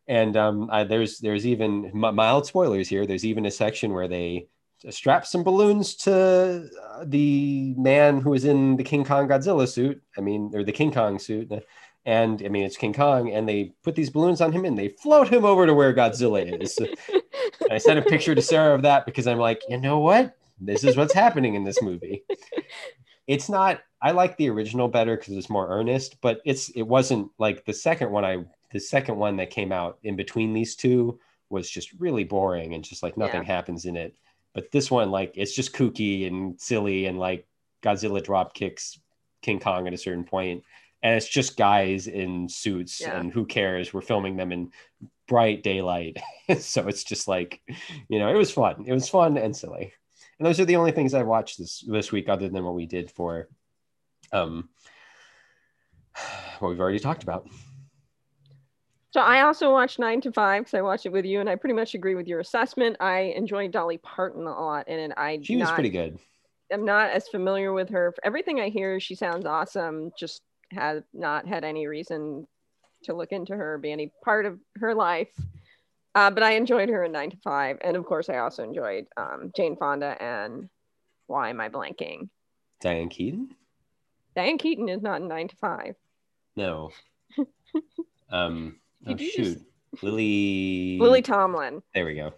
And um, I, there's there's even mild spoilers here. There's even a section where they strap some balloons to uh, the man who is in the King Kong Godzilla suit. I mean, or the King Kong suit. And I mean, it's King Kong, and they put these balloons on him and they float him over to where Godzilla is. I sent a picture to Sarah of that because I'm like, you know what? This is what's happening in this movie. It's not. I like the original better because it's more earnest, but it's it wasn't like the second one. I the second one that came out in between these two was just really boring and just like nothing happens in it. But this one, like, it's just kooky and silly and like Godzilla drop kicks King Kong at a certain point, and it's just guys in suits Yeah. and who cares? We're filming them in bright daylight, so it's just like, you know, it was fun. It was fun and silly, and those are the only things I watched this this week, other than what we did for, um, what we've already talked about. So I also watched Nine to Five because I watched it with you, and I pretty much agree with your assessment. I enjoyed Dolly Parton a lot and. I She was not, pretty good. I'm not as familiar with her. Everything I hear, she sounds awesome. Just have not had any reason to look into her, or be any part of her life. Uh, but I enjoyed her in Nine to Five, and of course, I also enjoyed um, Jane Fonda and Why Am I Blanking? Diane Keaton. Diane Keaton is not in Nine to Five. No. um. Oh, shoot. just- Lily. Lily Tomlin. There we go.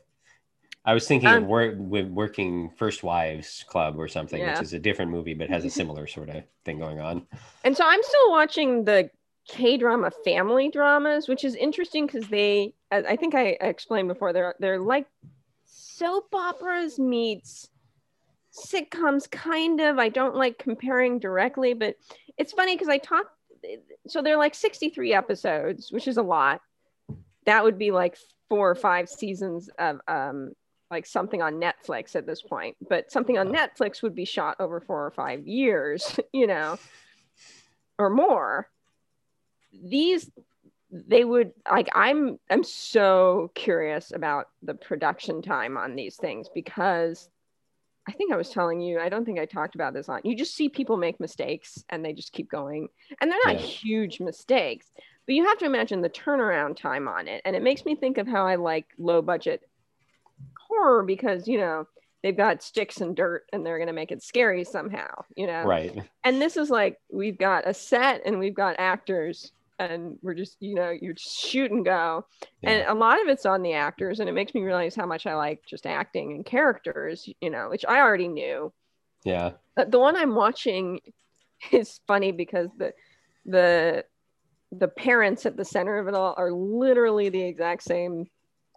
I was thinking Um, of work with working First Wives Club or something, Yeah. which is a different movie but has a similar sort of thing going on. And so I'm still watching the K drama family dramas, which is interesting because they, I think I I explained before, they're they're like soap operas meets sitcoms, kind of. I don't like comparing directly, but it's funny because I talked. So they're like 63 episodes, which is a lot. That would be like four or five seasons of um like something on Netflix at this point. But something on Netflix would be shot over four or five years, you know, or more. These they would like I'm I'm so curious about the production time on these things because I think I was telling you, I don't think I talked about this on. You just see people make mistakes and they just keep going. And they're not Yeah. huge mistakes, but you have to imagine the turnaround time on it. And it makes me think of how I like low budget horror because, you know, they've got sticks and dirt and they're going to make it scary somehow, you know? Right. And this is like, we've got a set and we've got actors and we're just, you know, you just shoot and go and a lot of it's on the actors and it makes me realize how much i like just acting and characters you know which i already knew Yeah. But the one i'm watching is funny because the the the parents at the center of it all are literally the exact same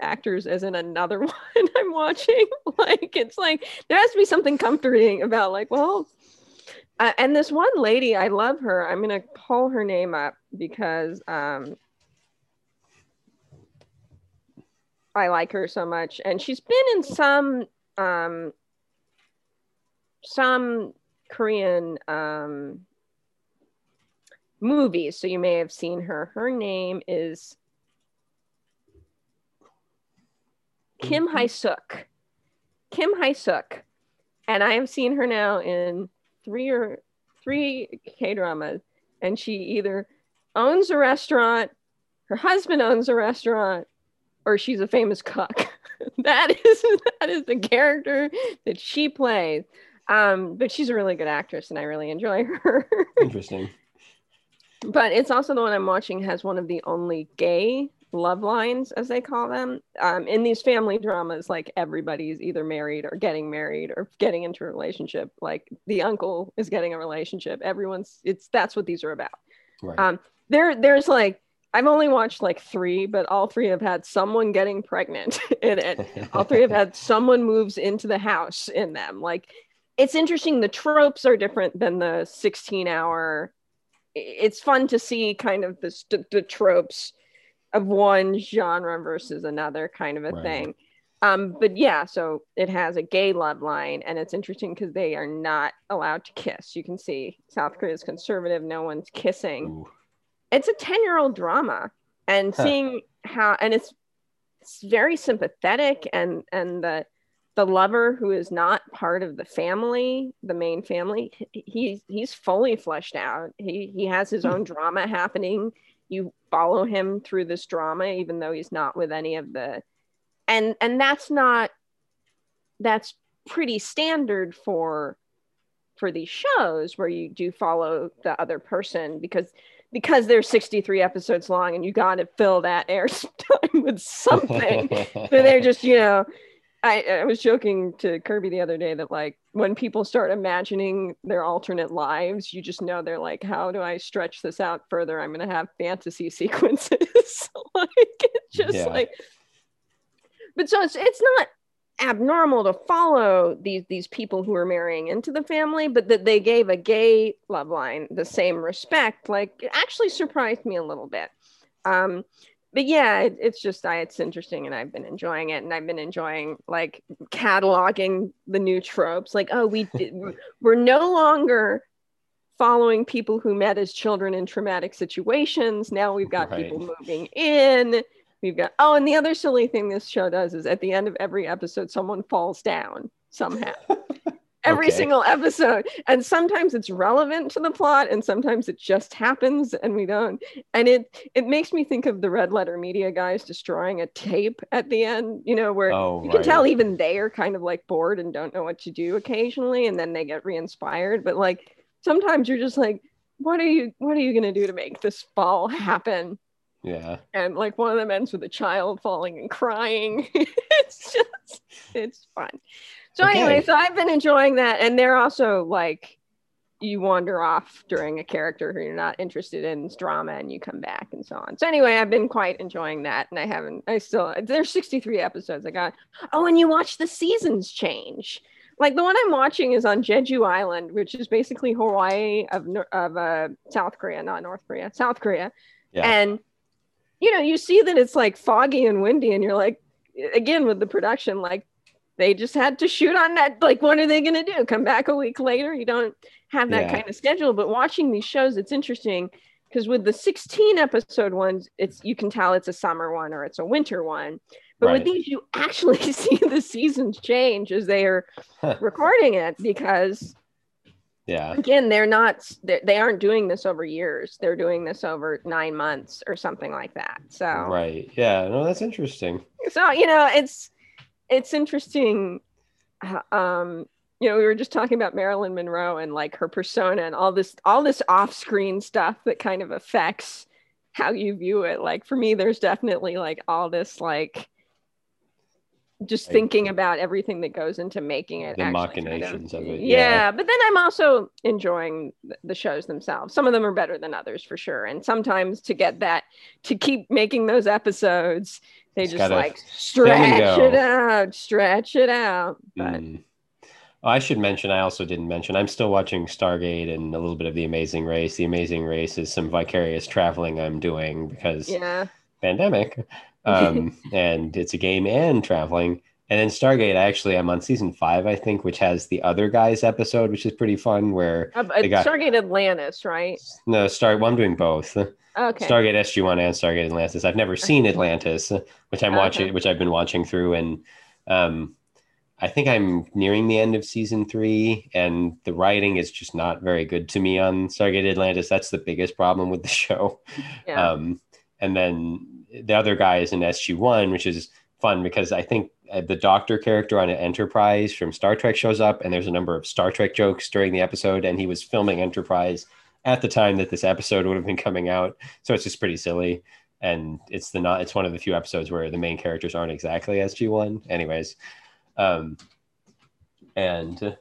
actors as in another one i'm watching like it's like there has to be something comforting about like well Uh, and this one lady, I love her. I'm gonna pull her name up because um, I like her so much, and she's been in some um, some Korean um, movies, so you may have seen her. Her name is Kim Mm-hmm. Hae Suk. Kim Hae Suk, and I have seen her now in three or three K dramas, and she either owns a restaurant, her husband owns a restaurant, or she's a famous cook. that is that is the character that she plays. Um, but she's a really good actress, and I really enjoy her. Interesting. but it's also the one I'm watching has one of the only gay love lines, as they call them. Um, in these family dramas, like everybody's either married or getting married or getting into a relationship. Like the uncle is getting a relationship. Everyone's it's that's what these are about. Right. Um, there there's like I've only watched like three, but all three have had someone getting pregnant in it. All three have had someone moves into the house in them. Like it's interesting. The tropes are different than the 16 hour. It's fun to see kind of the, the tropes of one genre versus another kind of a Right. thing. Um, but yeah, so it has a gay love line, and it's interesting because they are not allowed to kiss. You can see South Korea is conservative; no one's kissing Ooh. it's a 10 year old drama and Huh. seeing how and it's, it's very sympathetic and and the the lover who is not part of the family the main family he- he's he's fully fleshed out he he has his own drama happening you follow him through this drama even though he's not with any of the and and that's not that's pretty standard for for these shows where you do follow the other person because because they're 63 episodes long and you got to fill that airtime with something. So they're just you know I, I was joking to kirby the other day that like when people start imagining their alternate lives you just know they're like how do i stretch this out further? I'm going to have fantasy sequences. Like it's just Yeah. like but so it's it's not abnormal to follow these these people who are marrying into the family but that they gave a gay love line the same respect like it actually surprised me a little bit. Um but yeah it, it's just I, it's interesting and i've been enjoying it and i've been enjoying like cataloging the new tropes like oh we did, we're no longer following people who met as children in traumatic situations now we've got Right. people moving in We've got oh, and the other silly thing this show does is at the end of every episode, someone falls down somehow. Every Okay. single episode, and sometimes it's relevant to the plot, and sometimes it just happens, and we don't. And it it makes me think of the Red Letter Media guys destroying a tape at the end. You know, where Oh, you can tell even they are kind of like bored and don't know what to do occasionally, and then they get re-inspired. But like sometimes you're just like, what are you what are you gonna do to make this fall happen? Yeah. and like one of them ends with a child falling and crying. it's just it's fun. So anyway, so I've been enjoying that, and they're also like you wander off during a character who you're not interested in drama and you come back and so on. So anyway, I've been quite enjoying that and I haven't I still there's 63 episodes I got. Oh, and you watch the seasons change. Like the one I'm watching is on Jeju Island, which is basically Hawaii of of uh, South Korea, not North Korea, South Korea. Yeah. And you know, you see that it's like foggy and windy, and you're like, again, with the production, like they just had to shoot on that. Like, what are they going to do? Come back a week later? You don't have that Yeah. kind of schedule. But watching these shows, it's interesting because with the 16 episode ones, it's you can tell it's a summer one or it's a winter one. But Right. with these, you actually see the seasons change as they are recording it because Yeah. again they're not they they aren't doing this over years they're doing this over nine months or something like that so Right. Yeah. No, that's interesting. so you know it's it's interesting uh, um you know we were just talking about marilyn monroe and like her persona and all this all this off-screen stuff that kind of affects how you view it. Like for me there's definitely like all this like just thinking about everything that goes into making it The actually kind machinations of it, yeah. yeah. but then i'm also enjoying the shows themselves some of them are better than others for sure and sometimes to get that to keep making those episodes they It's just like stretch it out stretch it out but Mm. Oh, I should mention, I also didn't mention, I'm still watching Stargate and a little bit of The Amazing Race. The Amazing Race is some vicarious traveling I'm doing because Yeah. pandemic. Um, and it's a game and traveling. And then Stargate, actually, I'm on season five, I think, which has the other guys episode, which is pretty fun. Where Uh, got- Stargate Atlantis, right? no, Star, well, I'm doing both. Okay. Stargate SG1 and Stargate Atlantis. I've never seen Atlantis, which I'm Okay. watching, which I've been watching through, and um, I think I'm nearing the end of season three, and the writing is just not very good to me on Stargate Atlantis. That's the biggest problem with the show. yeah. Um, and then the other guy is in SG1, which is fun because I think uh, the doctor character on Enterprise from Star Trek shows up, and there's a number of Star Trek jokes during the episode, and he was filming Enterprise at the time that this episode would have been coming out, so it's just pretty silly. And it's the not it's one of the few episodes where the main characters aren't exactly SG1. Anyways, um, and uh,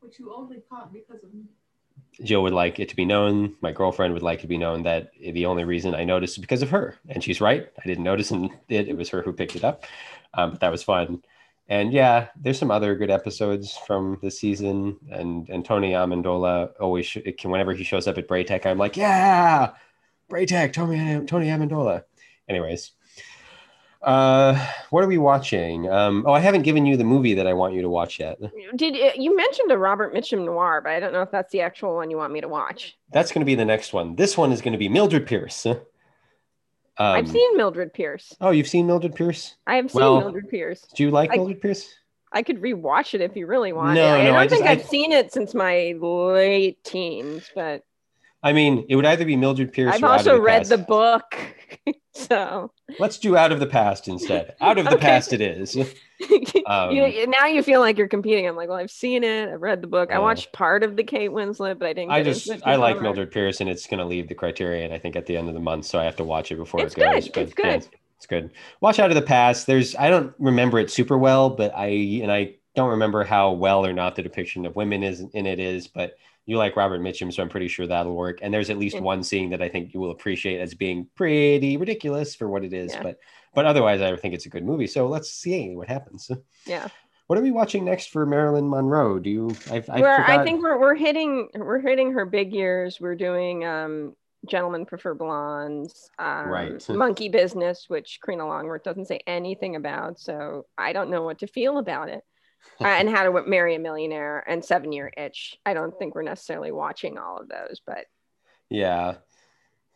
Which you only caught because of me. Jill would like it to be known, my girlfriend would like it to be known that the only reason I noticed is because of her. And she's right. I didn't notice it, it was her who picked it up. Um, but that was fun. And yeah, there's some other good episodes from the season. And and Tony Amendola always, sh- can, whenever he shows up at Bra'tac, I'm like, yeah, Bra'tac, Tony, Tony Amendola. Anyways, uh, what are we watching? Um, oh, I haven't given you the movie that I want you to watch yet. Did you mentioned a Robert Mitchum noir, but I don't know if that's the actual one you want me to watch. That's going to be the next one. This one is going to be Mildred Pierce. Um, I've seen Mildred Pierce. Oh, you've seen Mildred Pierce? I have seen Well- Mildred Pierce. Do you like I- Mildred Pierce? I could rewatch it if you really want. No, I no, don't I just- think I- I've seen it since my late teens, but I mean, it would either be Mildred Pierce I've also the read Past. the book. so Let's do Out of the Past instead. Out of the Okay. Past it is. Um, you, now you feel like you're competing. I'm like, well, I've seen it. I've read the book. I Uh, watched part of the Kate Winslet, but I didn't. I just I like hard. Mildred Pierce and it's going to leave the Criterion I think at the end of the month, so I have to watch it before It's it goes. good. But It's good. yeah, it's good. Watch Out of the Past. There's I don't remember it super well, but I and I don't remember how well or not the depiction of women is in it is, but you like Robert Mitchum, so I'm pretty sure that'll work. And there's at least Yeah. one scene that I think you will appreciate as being pretty ridiculous for what it is. Yeah. But but otherwise, I think it's a good movie. So let's see what happens. Yeah. What are we watching next for Marilyn Monroe? Do you? I've, I I think we're we're hitting we're hitting her big years. We're doing um Gentlemen Prefer Blondes, um, Right. Monkey Business, which Karina Longworth doesn't say anything about, so I don't know what to feel about it. Uh, and How to Marry a Millionaire and Seven Year Itch. I don't think we're necessarily watching all of those, but Yeah.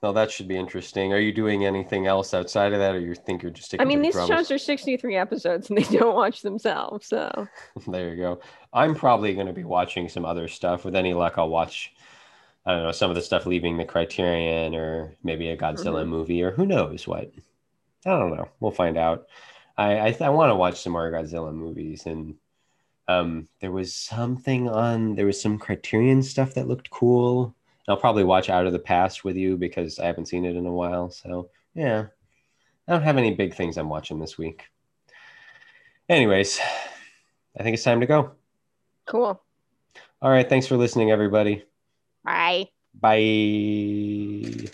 No, that should be interesting. Are you doing anything else outside of that, or you think you're just sticking I mean the these dramas? shows are 63 episodes and they don't watch themselves, so there you go. I'm probably going to be watching some other stuff. With any luck, I'll watch. I don't know some of the stuff leaving the Criterion, or maybe a Godzilla Mhm. movie, or who knows what. I don't know. We'll find out. I I, I want to watch some more Godzilla movies, and um, there was something on. There was some Criterion stuff that looked cool. I'll probably watch Out of the Past with you because I haven't seen it in a while. So yeah, I don't have any big things I'm watching this week. Anyways, I think it's time to go. cool. All right. Thanks for listening, everybody. Bye. Bye.